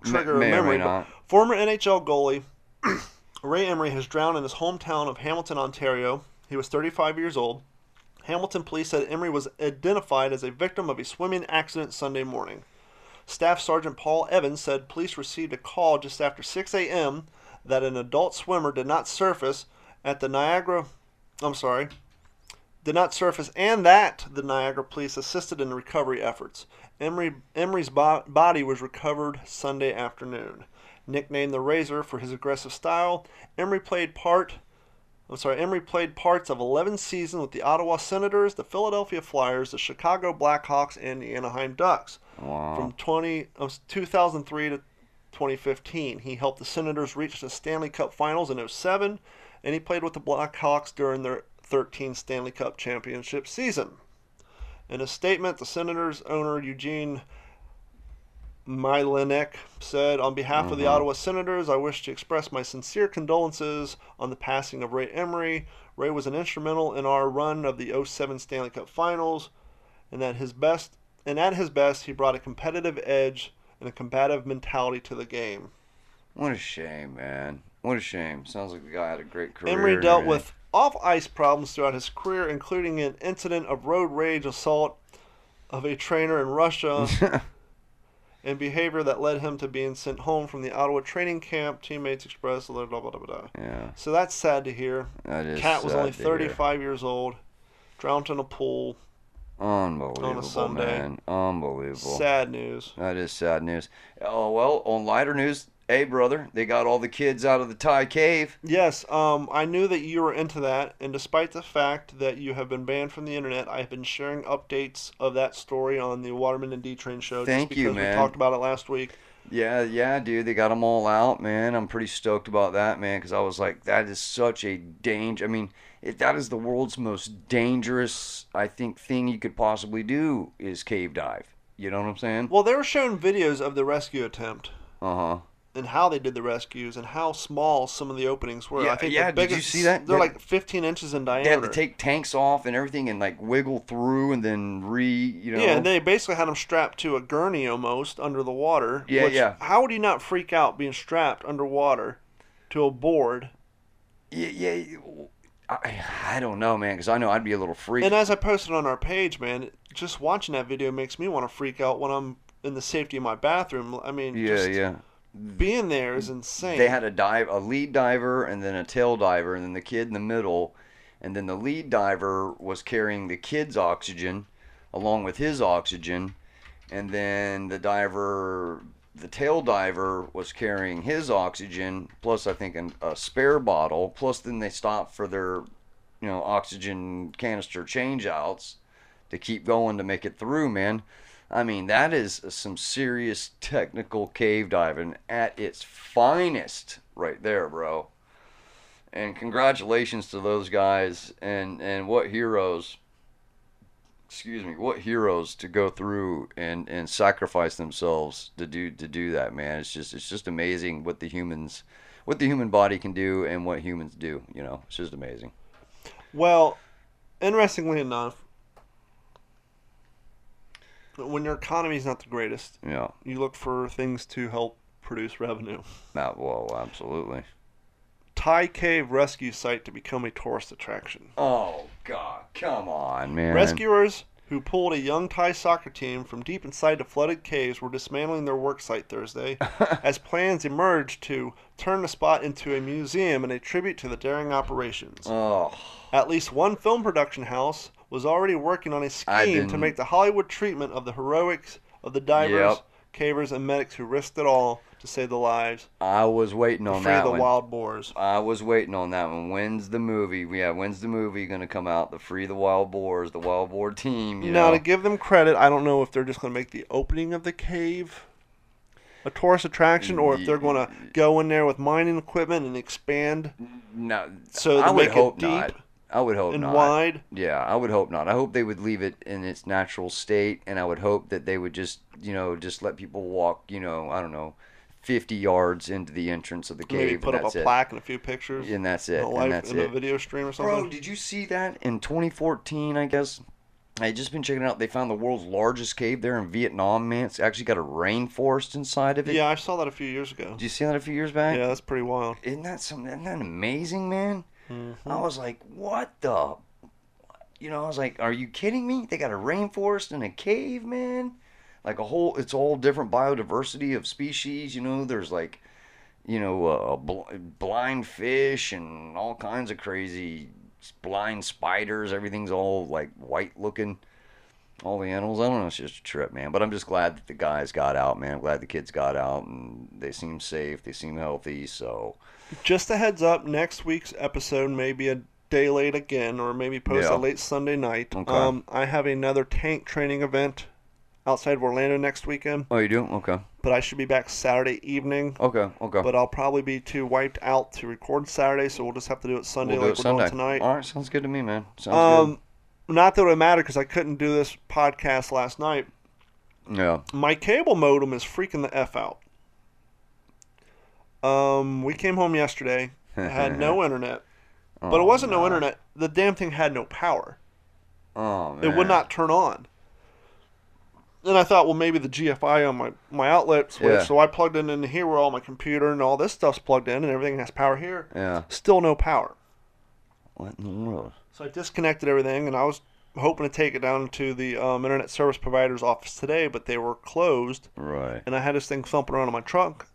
Speaker 1: trigger
Speaker 2: may
Speaker 1: a
Speaker 2: or may
Speaker 1: memory.
Speaker 2: not.
Speaker 1: former NHL goalie Ray Emery has drowned in his hometown of Hamilton, Ontario. He was 35 years old. Hamilton police said Emery was identified as a victim of a swimming accident Sunday morning. Staff Sergeant Paul Evans said police received a call just after 6 a.m. that an adult swimmer did not surface at the Niagara. I'm sorry, did not surface, and that the Niagara police assisted in recovery efforts. Emery, Emery's bo- body was recovered Sunday afternoon. Nicknamed the Razor for his aggressive style, Emery played part I'm sorry, Emery played parts of 11 seasons with the Ottawa Senators, the Philadelphia Flyers, the Chicago Blackhawks, and the Anaheim Ducks.
Speaker 2: Wow.
Speaker 1: From 20, uh, 2003 to 2015, he helped the Senators reach the Stanley Cup Finals in 07, and he played with the Blackhawks during their 13 Stanley Cup championship season. In a statement, the Senators owner Eugene Melnyk said, On behalf of the mm-hmm. Ottawa Senators, I wish to express my sincere condolences on the passing of Ray Emery. Ray was an instrumental in our run of the 07 Stanley Cup Finals, and at his best, and at his best, he brought a competitive edge and a combative mentality to the game.
Speaker 2: What a shame, man. What a shame. Sounds like the guy had a great career.
Speaker 1: Emery dealt with off ice problems throughout his career, including an incident of road rage assault of a trainer in Russia and behavior that led him to being sent home from the Ottawa training camp. Teammates expressed blah blah blah blah blah.
Speaker 2: Yeah,
Speaker 1: So that's sad to hear.
Speaker 2: that is.
Speaker 1: Cat was only
Speaker 2: to hear.
Speaker 1: 35 years old, drowned in a pool.
Speaker 2: Unbelievable, on a
Speaker 1: Sunday.
Speaker 2: man. Unbelievable.
Speaker 1: Sad news.
Speaker 2: That is sad news. Oh well, on lighter news, hey brother, they got all the kids out of the Thai cave.
Speaker 1: Yes, um, I knew that you were into that, and despite the fact that you have been banned from the internet, I have been sharing updates of that story on the Waterman and D Train show.
Speaker 2: Thank
Speaker 1: just
Speaker 2: you,
Speaker 1: because
Speaker 2: man.
Speaker 1: We talked about it last week.
Speaker 2: Yeah, yeah, dude, they got them all out, man. I'm pretty stoked about that, man, because I was like, that is such a danger. I mean, it, that is the world's most dangerous, I think, thing you could possibly do is cave dive. You know what I'm saying?
Speaker 1: Well, they were showing videos of the rescue attempt
Speaker 2: Uh huh.
Speaker 1: And how they did the rescues and how small some of the openings were.
Speaker 2: Yeah,
Speaker 1: I think
Speaker 2: yeah,
Speaker 1: the
Speaker 2: did you see that?
Speaker 1: They're
Speaker 2: They-
Speaker 1: like 15 inches in diameter.
Speaker 2: They had to take tanks off and everything and like wiggle through and then re, you know.
Speaker 1: Yeah, and they basically had them strapped to a gurney almost under the water.
Speaker 2: Yeah,
Speaker 1: which,
Speaker 2: yeah.
Speaker 1: How would you not freak out being strapped underwater to a board?
Speaker 2: yeah, yeah. I, I don't know, man, because I know I'd be a little freaked.
Speaker 1: And as I posted on our page, man, just watching that video makes me want to freak out when I'm in the safety of my bathroom. I mean,
Speaker 2: yeah,
Speaker 1: just
Speaker 2: yeah.
Speaker 1: Being there is insane.
Speaker 2: They had a dive, a lead diver, and then a tail diver, and then the kid in the middle, and then the lead diver was carrying the kid's oxygen, along with his oxygen, and then the diver, the tail diver, was carrying his oxygen plus I think an, a spare bottle. Plus, then they stopped for their, you know, oxygen canister changeouts to keep going to make it through, man. I mean, that is some serious technical cave diving at its finest right there, bro. And congratulations to those guys and and what heroes excuse me, what heroes to go through and and sacrifice themselves to do to do that, man. It's just it's just amazing what the humans what the human body can do and what humans do, you know. It's just amazing.
Speaker 1: Well, interestingly enough, when your economy is not the greatest,
Speaker 2: Yeah.
Speaker 1: you look for things to help produce revenue.
Speaker 2: Not well, absolutely.
Speaker 1: Thai cave rescue site to become a tourist attraction.
Speaker 2: Oh god, come on, man.
Speaker 1: Rescuers who pulled a young Thai soccer team from deep inside the flooded caves were dismantling their work site Thursday as plans emerged to turn the spot into a museum and a tribute to the daring operations.
Speaker 2: Oh,
Speaker 1: At least one film production house was already working on a scheme to make the Hollywood treatment of the heroics of the divers,
Speaker 2: Yep.
Speaker 1: cavers, and medics who risked it all to save the lives,
Speaker 2: I was waiting
Speaker 1: to
Speaker 2: on
Speaker 1: free
Speaker 2: that
Speaker 1: the
Speaker 2: one.
Speaker 1: wild boars.
Speaker 2: I was waiting on that one. When's the movie? Yeah, when's the movie gonna come out? The Free the Wild Boars, the Wild Boar team. You
Speaker 1: now,
Speaker 2: know.
Speaker 1: to give them credit, I don't know if they're just going to make the opening of the cave a tourist attraction or if they're going to go in there with mining equipment and expand
Speaker 2: no,
Speaker 1: so
Speaker 2: I
Speaker 1: to
Speaker 2: would
Speaker 1: make
Speaker 2: hope
Speaker 1: it deep
Speaker 2: not. I would hope
Speaker 1: and
Speaker 2: not.
Speaker 1: wide.
Speaker 2: Yeah, I would hope not. I hope they would leave it in its natural state, and I would hope that they would just, you know, just let people walk, you know, I don't know, 50 yards into the entrance of the cave.
Speaker 1: Maybe put
Speaker 2: and
Speaker 1: up a
Speaker 2: it.
Speaker 1: plaque and a few pictures.
Speaker 2: And that's it.
Speaker 1: a live,
Speaker 2: And that's
Speaker 1: in a video stream or something.
Speaker 2: Bro, did you see that in 2014? I guess I had just been checking out. They found the world's largest cave there in Vietnam. Man, it's actually got a rainforest inside of it.
Speaker 1: yeah, I saw that a few years ago.
Speaker 2: Did you see that a few years back?
Speaker 1: Yeah, that's pretty wild.
Speaker 2: Isn't that something? Isn't that amazing, man?
Speaker 1: Mm-hmm.
Speaker 2: I was like, what the? You know, I was like, are you kidding me? They got a rainforest and a cave, man. Like a whole, it's all different biodiversity of species. You know, there's like, you know, uh, bl- blind fish and all kinds of crazy blind spiders. Everything's all like white looking. all the animals. I don't know. It's just a trip, man. But I'm just glad that the guys got out, man. I'm glad the kids got out and they seem safe. They seem healthy. So
Speaker 1: Just a heads up, next week's episode may be a day late again, or maybe post
Speaker 2: Yeah.
Speaker 1: a late Sunday night.
Speaker 2: Okay.
Speaker 1: Um, I have another tank training event outside of Orlando next weekend,
Speaker 2: oh, you do? Okay.
Speaker 1: but I should be back Saturday evening.
Speaker 2: Okay. Okay.
Speaker 1: But I'll probably be too wiped out to record Saturday, so we'll just have to do it Sunday
Speaker 2: we'll do
Speaker 1: like
Speaker 2: it
Speaker 1: we're
Speaker 2: Sunday.
Speaker 1: doing tonight.
Speaker 2: All right. Sounds good to me, man. Sounds
Speaker 1: Um, not that it would matter because I couldn't do this podcast last night.
Speaker 2: Yeah.
Speaker 1: My cable modem is freaking the f out. Um, we came home yesterday. I had no internet, but it
Speaker 2: Oh,
Speaker 1: wasn't no internet. The damn thing had no power.
Speaker 2: Oh man.
Speaker 1: It would not turn on. And I thought, well, maybe the GFI on my, my outlet switch.
Speaker 2: Yeah.
Speaker 1: So I plugged it into here where all my computer and all this stuff's plugged in, and everything has power here.
Speaker 2: Yeah.
Speaker 1: Still no power.
Speaker 2: What in the world?
Speaker 1: So I disconnected everything, and I was hoping to take it down to the um, internet service provider's office today, but they were closed.
Speaker 2: Right.
Speaker 1: And I had this thing thumping around in my trunk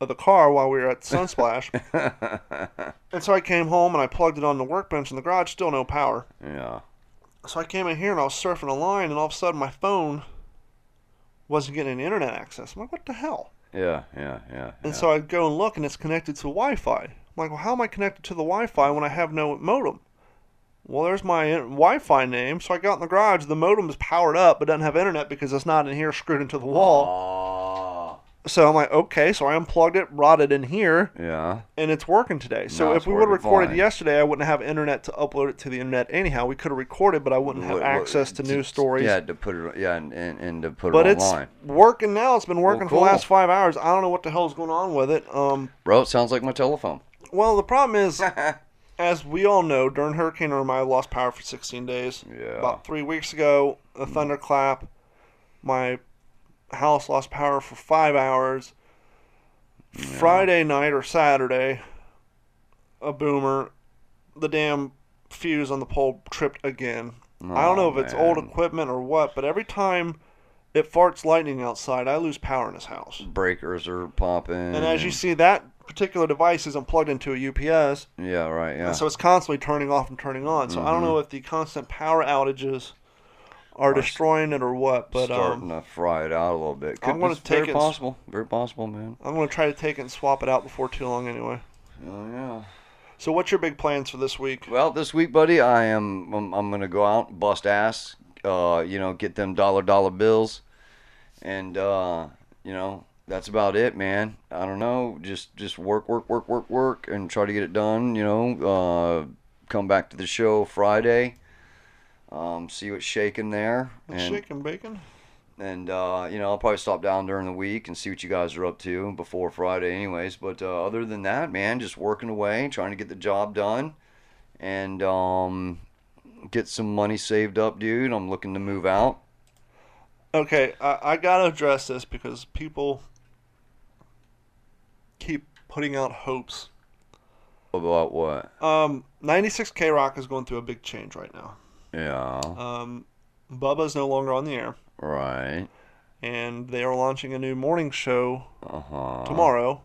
Speaker 1: of the car while we were at Sunsplash. and so I came home and I plugged it on the workbench in the garage, still no power.
Speaker 2: Yeah.
Speaker 1: So I came in here and I was surfing a line, and all of a sudden my phone wasn't getting any internet access. I'm like, what the hell?
Speaker 2: Yeah. Yeah. Yeah.
Speaker 1: And
Speaker 2: yeah.
Speaker 1: so I go and look, and it's connected to Wi-Fi. I'm like, well, how am I connected to the Wi-Fi when I have no modem? Well, there's my Wi-Fi name. So I got in the garage. The modem is powered up, but doesn't have internet because it's not in here, screwed into the wall.
Speaker 2: Oh.
Speaker 1: So I'm like, okay. So I unplugged it, brought it in here,
Speaker 2: Yeah.
Speaker 1: and it's working today. So if
Speaker 2: it's
Speaker 1: we would have
Speaker 2: working
Speaker 1: recorded
Speaker 2: fine.
Speaker 1: yesterday, I wouldn't have internet to upload it to the internet anyhow. We could have recorded, but I wouldn't have
Speaker 2: What- what-
Speaker 1: access to news stories.
Speaker 2: Yeah, to put it. Yeah, and, and, and to put it online.
Speaker 1: but
Speaker 2: it
Speaker 1: it's
Speaker 2: online.
Speaker 1: working now. It's been working for
Speaker 2: cool.
Speaker 1: the last five hours. I don't know what the hell's going on with it. Um,
Speaker 2: Bro, it sounds like my telephone.
Speaker 1: well, the problem is, as we all know, during Hurricane Irma, I lost power for 16 days.
Speaker 2: Yeah.
Speaker 1: About three weeks ago, a thunderclap, my house lost power for five hours. Friday night or Saturday, a boomer, the damn fuse on the pole tripped again. I don't know
Speaker 2: Oh,
Speaker 1: if it's oh,
Speaker 2: old
Speaker 1: equipment or what, but every time it farts lightning outside, I lose power in this house.
Speaker 2: Breakers are popping.
Speaker 1: And as you see, that particular device isn't plugged into a UPS,
Speaker 2: Yeah, right. Yeah.
Speaker 1: and so it's constantly turning off and turning on. So I don't mm-hmm. know if the constant power outages are destroying it or what, but
Speaker 2: starting
Speaker 1: um,
Speaker 2: to fry it out a little bit. Could,
Speaker 1: I'm gonna
Speaker 2: it's very
Speaker 1: take it-
Speaker 2: possible. Very possible, man.
Speaker 1: I'm going to try to take it and swap it out before too long anyway.
Speaker 2: Oh yeah.
Speaker 1: So what's your big plans for this week?
Speaker 2: Well, this week, buddy, I am. I'm, I'm gonna go out, and bust ass. Uh, you know, get them dollar dollar bills, and uh, you know, that's about it, man. I don't know. Just just work, work, work, work, work, and try to get it done. You know, uh, come back to the show Friday. Um, see what's shaking there, and
Speaker 1: Chicken bacon?
Speaker 2: and uh, you know I'll probably stop down during the week and see what you guys are up to before Friday, anyways. But uh, other than that, man, just working away, trying to get the job done, and um, get some money saved up, dude. I'm looking to move out.
Speaker 1: Okay, I, I got to address this because people keep putting out hopes.
Speaker 2: About what?
Speaker 1: Um, 96 K Rock is going through a big change right now.
Speaker 2: Yeah.
Speaker 1: Um, Bubba's no longer on the air,
Speaker 2: Right.
Speaker 1: and they are launching a new morning show
Speaker 2: Uh huh.
Speaker 1: tomorrow.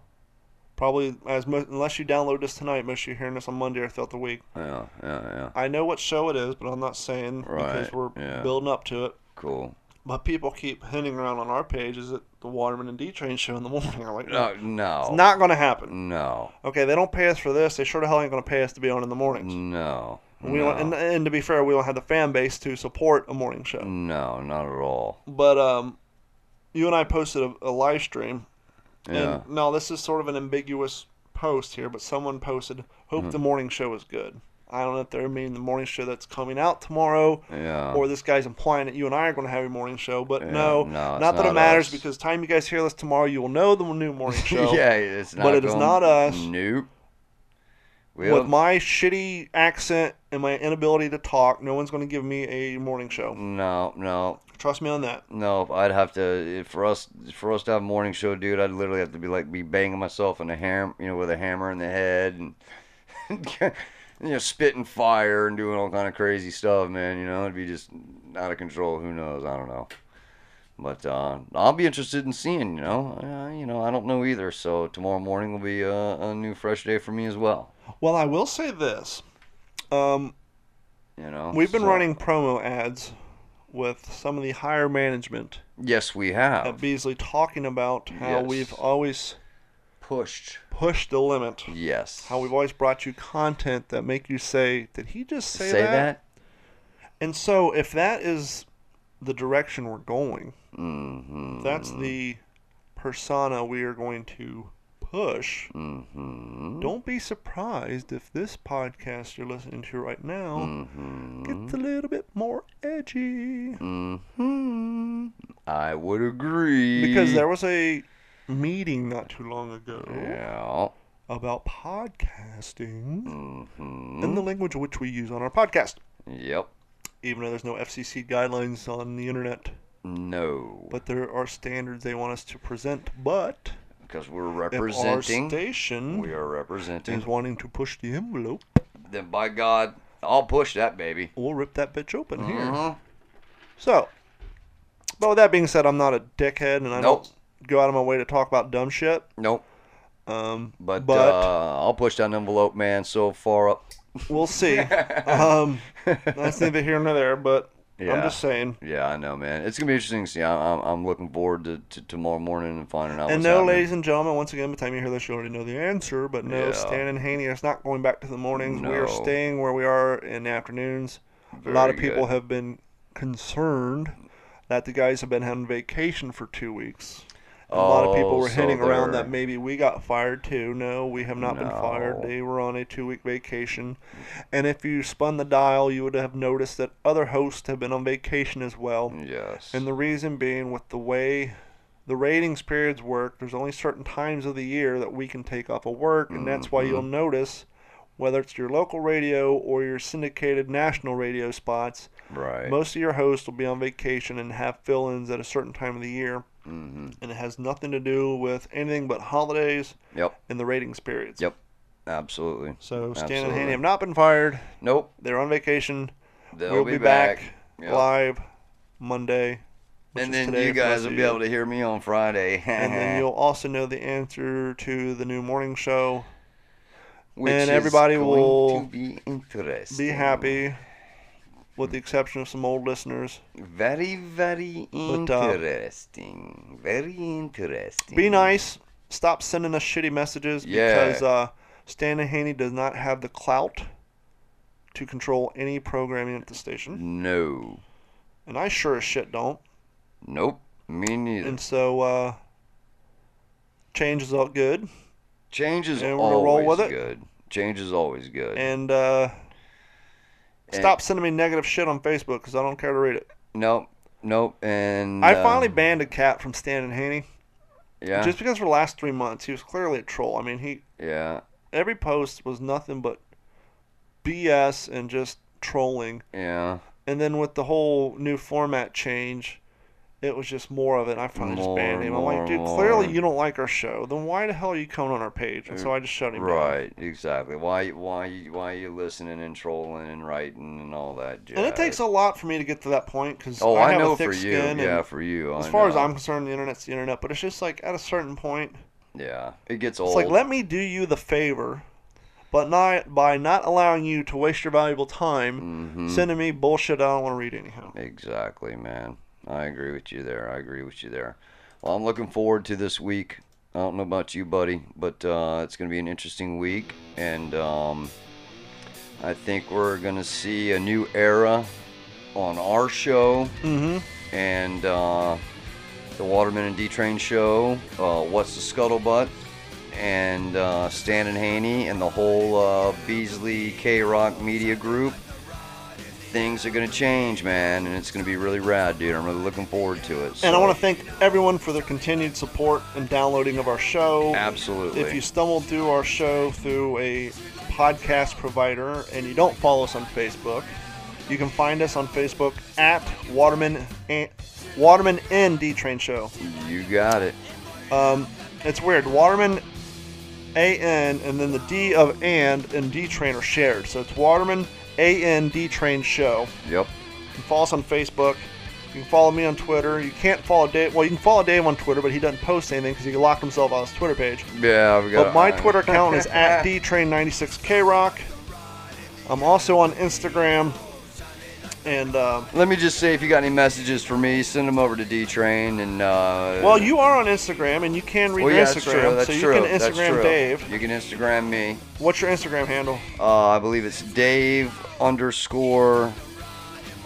Speaker 1: Probably as mo- unless you download this tonight, most of you hearing this on Monday or throughout the week.
Speaker 2: Yeah. Yeah. Yeah.
Speaker 1: I know what show it is, but I'm not saying because we're
Speaker 2: yeah.
Speaker 1: building up to it.
Speaker 2: Cool.
Speaker 1: But people keep hinting around on our page, is it the Waterman and D Train show in the morning? I'm like, no,
Speaker 2: No. No.
Speaker 1: it's not going to happen.
Speaker 2: No.
Speaker 1: Okay, they don't pay us for this. They sure the hell ain't going to pay us to be on in the mornings.
Speaker 2: No.
Speaker 1: We
Speaker 2: no.
Speaker 1: don't, and, and to be fair, we don't have the fan base to support a morning show.
Speaker 2: no, not at all.
Speaker 1: But um, you and I posted a, a live stream,
Speaker 2: Yeah.
Speaker 1: and now this is sort of an ambiguous post here, but someone posted, "Hope
Speaker 2: Mm-hmm.
Speaker 1: the morning show is good." I don't know if they're meaning the morning show that's coming out tomorrow,
Speaker 2: Yeah.
Speaker 1: or this guy's implying that you and I are going to have a morning show. But
Speaker 2: Yeah,
Speaker 1: no,
Speaker 2: no,
Speaker 1: not that it matters
Speaker 2: us.
Speaker 1: because time you guys hear this tomorrow, you will know the new morning show.
Speaker 2: yeah, it's not.
Speaker 1: but it is not us.
Speaker 2: Nope. We'll,
Speaker 1: With my shitty accent and my inability to talk, no one's going to give me a morning show.
Speaker 2: no, no,
Speaker 1: Trust me on that.
Speaker 2: no. I'd have to for us for us to have a morning show, dude. I'd literally have to be like be banging myself in the ham, you know, with a hammer in the head and you know spitting fire and doing all kind of crazy stuff, man. You know, it'd be just out of control. Who knows? I don't know. But uh, I'll be interested in seeing. You know, uh, you know, I don't know either. So tomorrow morning will be a, a new fresh day for me as well.
Speaker 1: Well, I will say this. Um,
Speaker 2: You know,
Speaker 1: We've been
Speaker 2: so-
Speaker 1: running promo ads with some of the higher management
Speaker 2: Yes, we have.
Speaker 1: at Beasley talking about how
Speaker 2: Yes.
Speaker 1: we've always
Speaker 2: pushed.
Speaker 1: pushed the limit.
Speaker 2: Yes.
Speaker 1: How we've always brought you content that make you say, "Did he just say,
Speaker 2: say
Speaker 1: that?
Speaker 2: that?
Speaker 1: And so, if that is the direction we're going.
Speaker 2: Mm-hmm.
Speaker 1: That's the persona we are going to push,
Speaker 2: Mm-hmm.
Speaker 1: don't be surprised if this podcast you're listening to right now
Speaker 2: Mm-hmm.
Speaker 1: gets a little bit more edgy.
Speaker 2: Mm-hmm. I would agree.
Speaker 1: Because there was a meeting not too long ago
Speaker 2: Yeah.
Speaker 1: about podcasting
Speaker 2: Mm-hmm.
Speaker 1: and the language which we use on our podcast.
Speaker 2: Yep.
Speaker 1: Even though there's no FCC guidelines on the internet,
Speaker 2: No.
Speaker 1: but there are standards they want us to present. But
Speaker 2: because we're
Speaker 1: if our
Speaker 2: representing.
Speaker 1: station
Speaker 2: We are representing.
Speaker 1: is wanting to push the envelope,
Speaker 2: Then by God, I'll push that baby.
Speaker 1: we'll rip that bitch open here.
Speaker 2: Mhm.
Speaker 1: So, but with that being said, I'm not a dickhead, and I
Speaker 2: Nope.
Speaker 1: don't go out of my way to talk about dumb shit.
Speaker 2: Nope.
Speaker 1: Um,
Speaker 2: But,
Speaker 1: But-
Speaker 2: uh, I'll push that envelope, man, so far up.
Speaker 1: We'll see. um, that's neither here nor there, but I'm just saying.
Speaker 2: Yeah, I know, man. It's gonna be interesting to see. I'm, I'm, looking forward to, to tomorrow morning and finding out.
Speaker 1: And no,
Speaker 2: happening.
Speaker 1: ladies and gentlemen, once again, by the time you hear this, you already know the answer. But no,
Speaker 2: Yeah.
Speaker 1: Stan and Haney is not going back to the mornings. We are staying where we are in the afternoons. a lot of people
Speaker 2: good.
Speaker 1: have been concerned that the guys have been on vacation for two weeks. A lot of people
Speaker 2: Oh,
Speaker 1: were
Speaker 2: so
Speaker 1: hinting around that maybe we got fired too. No, we have not been fired. They were on a two week vacation. And if you spun the dial, you would have noticed that other hosts have been on vacation as well.
Speaker 2: Yes.
Speaker 1: And the reason being, with the way the ratings periods work, there's only certain times of the year that we can take off of work, and that's why you'll mm-hmm. notice, whether it's your local radio or your syndicated national radio spots,
Speaker 2: right.
Speaker 1: most of your hosts will be on vacation and have fill ins at a certain time of the year.
Speaker 2: hmm
Speaker 1: And it has nothing to do with anything but holidays
Speaker 2: Yep.
Speaker 1: and the ratings periods.
Speaker 2: Yep. Absolutely.
Speaker 1: So Stan and
Speaker 2: Absolutely.
Speaker 1: Haney have not been fired.
Speaker 2: Nope.
Speaker 1: They're on vacation.
Speaker 2: They'll
Speaker 1: we'll
Speaker 2: be,
Speaker 1: be,
Speaker 2: back.
Speaker 1: back,
Speaker 2: Yep.
Speaker 1: live Monday.
Speaker 2: And then you guys will be able to hear me on Friday.
Speaker 1: and then you'll also know the answer to the new morning show.
Speaker 2: Which
Speaker 1: and everybody will
Speaker 2: be interesting.
Speaker 1: Be happy, with the exception of some old listeners.
Speaker 2: Very, very
Speaker 1: But, uh,
Speaker 2: interesting. very interesting.
Speaker 1: Be nice. Stop sending us shitty messages
Speaker 2: Yeah.
Speaker 1: because uh, Stan and Haney does not have the clout to control any programming at the station,
Speaker 2: No.
Speaker 1: and I sure as shit don't.
Speaker 2: Nope. Me neither.
Speaker 1: And so, uh, change is all good.
Speaker 2: Change is
Speaker 1: and we're gonna roll
Speaker 2: always
Speaker 1: with it.
Speaker 2: good. Change is always good.
Speaker 1: And uh,
Speaker 2: And-
Speaker 1: stop sending me negative shit on Facebook because I don't care to read it.
Speaker 2: Nope. Nope. And
Speaker 1: I
Speaker 2: uh,
Speaker 1: finally banned a cat from Stan and Haney.
Speaker 2: Yeah.
Speaker 1: Just because for the last three months he was clearly a troll. I mean, he
Speaker 2: yeah.
Speaker 1: every post was nothing but BS and just trolling.
Speaker 2: Yeah.
Speaker 1: And then with the whole new format change, it was just more of it. I finally just
Speaker 2: More,
Speaker 1: banned him. I'm like, dude,
Speaker 2: more.
Speaker 1: clearly you don't like our show. Then why the hell are you coming on our page? And so I just shut him down.
Speaker 2: Right. Exactly. Why? Why? Why are you listening and trolling and writing and all that? Jazz?
Speaker 1: And it takes a lot for me to get to that point because
Speaker 2: Oh,
Speaker 1: I,
Speaker 2: I,
Speaker 1: have
Speaker 2: know
Speaker 1: a thick
Speaker 2: for you.
Speaker 1: skin.
Speaker 2: Yeah, for you.
Speaker 1: as
Speaker 2: I
Speaker 1: far as. I'm concerned, the internet's the internet. But it's just like at a certain point,
Speaker 2: Yeah. It gets old.
Speaker 1: It's like let me do you the favor, but not by not allowing you to waste your valuable time
Speaker 2: Mhm.
Speaker 1: sending me bullshit I don't want to read anyhow.
Speaker 2: Exactly, man. I agree with you there. I agree with you there. Well, I'm looking forward to this week. I don't know about you, buddy, but uh, it's going to be an interesting week, and um, I think we're going to see a new era on our show
Speaker 1: Mm-hmm.
Speaker 2: and uh, the Waterman and D Train show. Uh, What's the Scuttlebutt? And uh, Stan and Haney and the whole uh, Beasley K Rock Media Group. Things are gonna change, man, and it's gonna be really rad, dude. I'm really looking forward to it.
Speaker 1: And I want to thank everyone for their continued support and downloading of our show.
Speaker 2: absolutely.
Speaker 1: If you stumbled through our show through a podcast provider and you don't follow us on Facebook, you can find us on Facebook at Waterman and Waterman and D Train Show.
Speaker 2: you got it.
Speaker 1: Um, it's weird. Waterman A N and then the D of and and D Train are shared. So it's Waterman A N D Train Show.
Speaker 2: Yep.
Speaker 1: You can follow us on Facebook. You can follow me on Twitter. You can't follow Dave. Well, you can follow Dave on Twitter, but he doesn't post anything because he locked himself on his Twitter page.
Speaker 2: Yeah, we got.
Speaker 1: But my Twitter account is at dtrain96krock. I'm also on Instagram And uh,
Speaker 2: Let me just say, if you got any messages for me, send them over to D Train and. Uh,
Speaker 1: well, you are on Instagram, and you can read
Speaker 2: well, yeah, that's
Speaker 1: Instagram,
Speaker 2: true. That's
Speaker 1: so you
Speaker 2: true.
Speaker 1: can Instagram. Dave.
Speaker 2: You can Instagram me.
Speaker 1: What's your Instagram handle?
Speaker 2: Uh, I believe it's Dave underscore.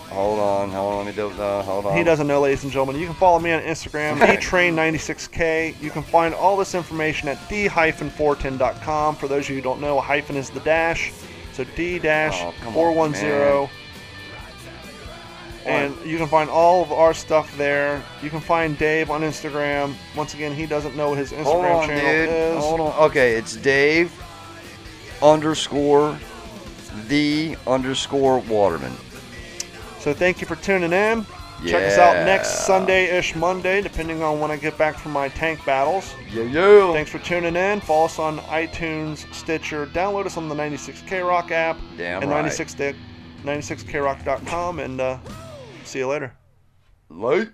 Speaker 2: Hold on, hold on, let me do. Uh, hold on.
Speaker 1: He doesn't know, ladies and gentlemen. You can follow me on Instagram, dtrain96k. You can find all this information at d-410.com. For those of you who don't know, a hyphen is the dash. So
Speaker 2: Oh, come
Speaker 1: d-410.
Speaker 2: man.
Speaker 1: And you can find all of our stuff there. You can find Dave on Instagram. Once again, he doesn't know what his Instagram
Speaker 2: Hold on,
Speaker 1: channel
Speaker 2: dude.
Speaker 1: is.
Speaker 2: Hold on. Okay, it's Dave underscore the underscore Waterman.
Speaker 1: So thank you for tuning in. Check us out next Sunday-ish Monday, depending on when I get back from my tank battles.
Speaker 2: Yeah, yeah.
Speaker 1: Thanks for tuning in. Follow us on iTunes, Stitcher. Download us on the 96K Rock app
Speaker 2: Damn
Speaker 1: and
Speaker 2: right.
Speaker 1: 96 96krock.com. And uh, see you later.
Speaker 2: Late.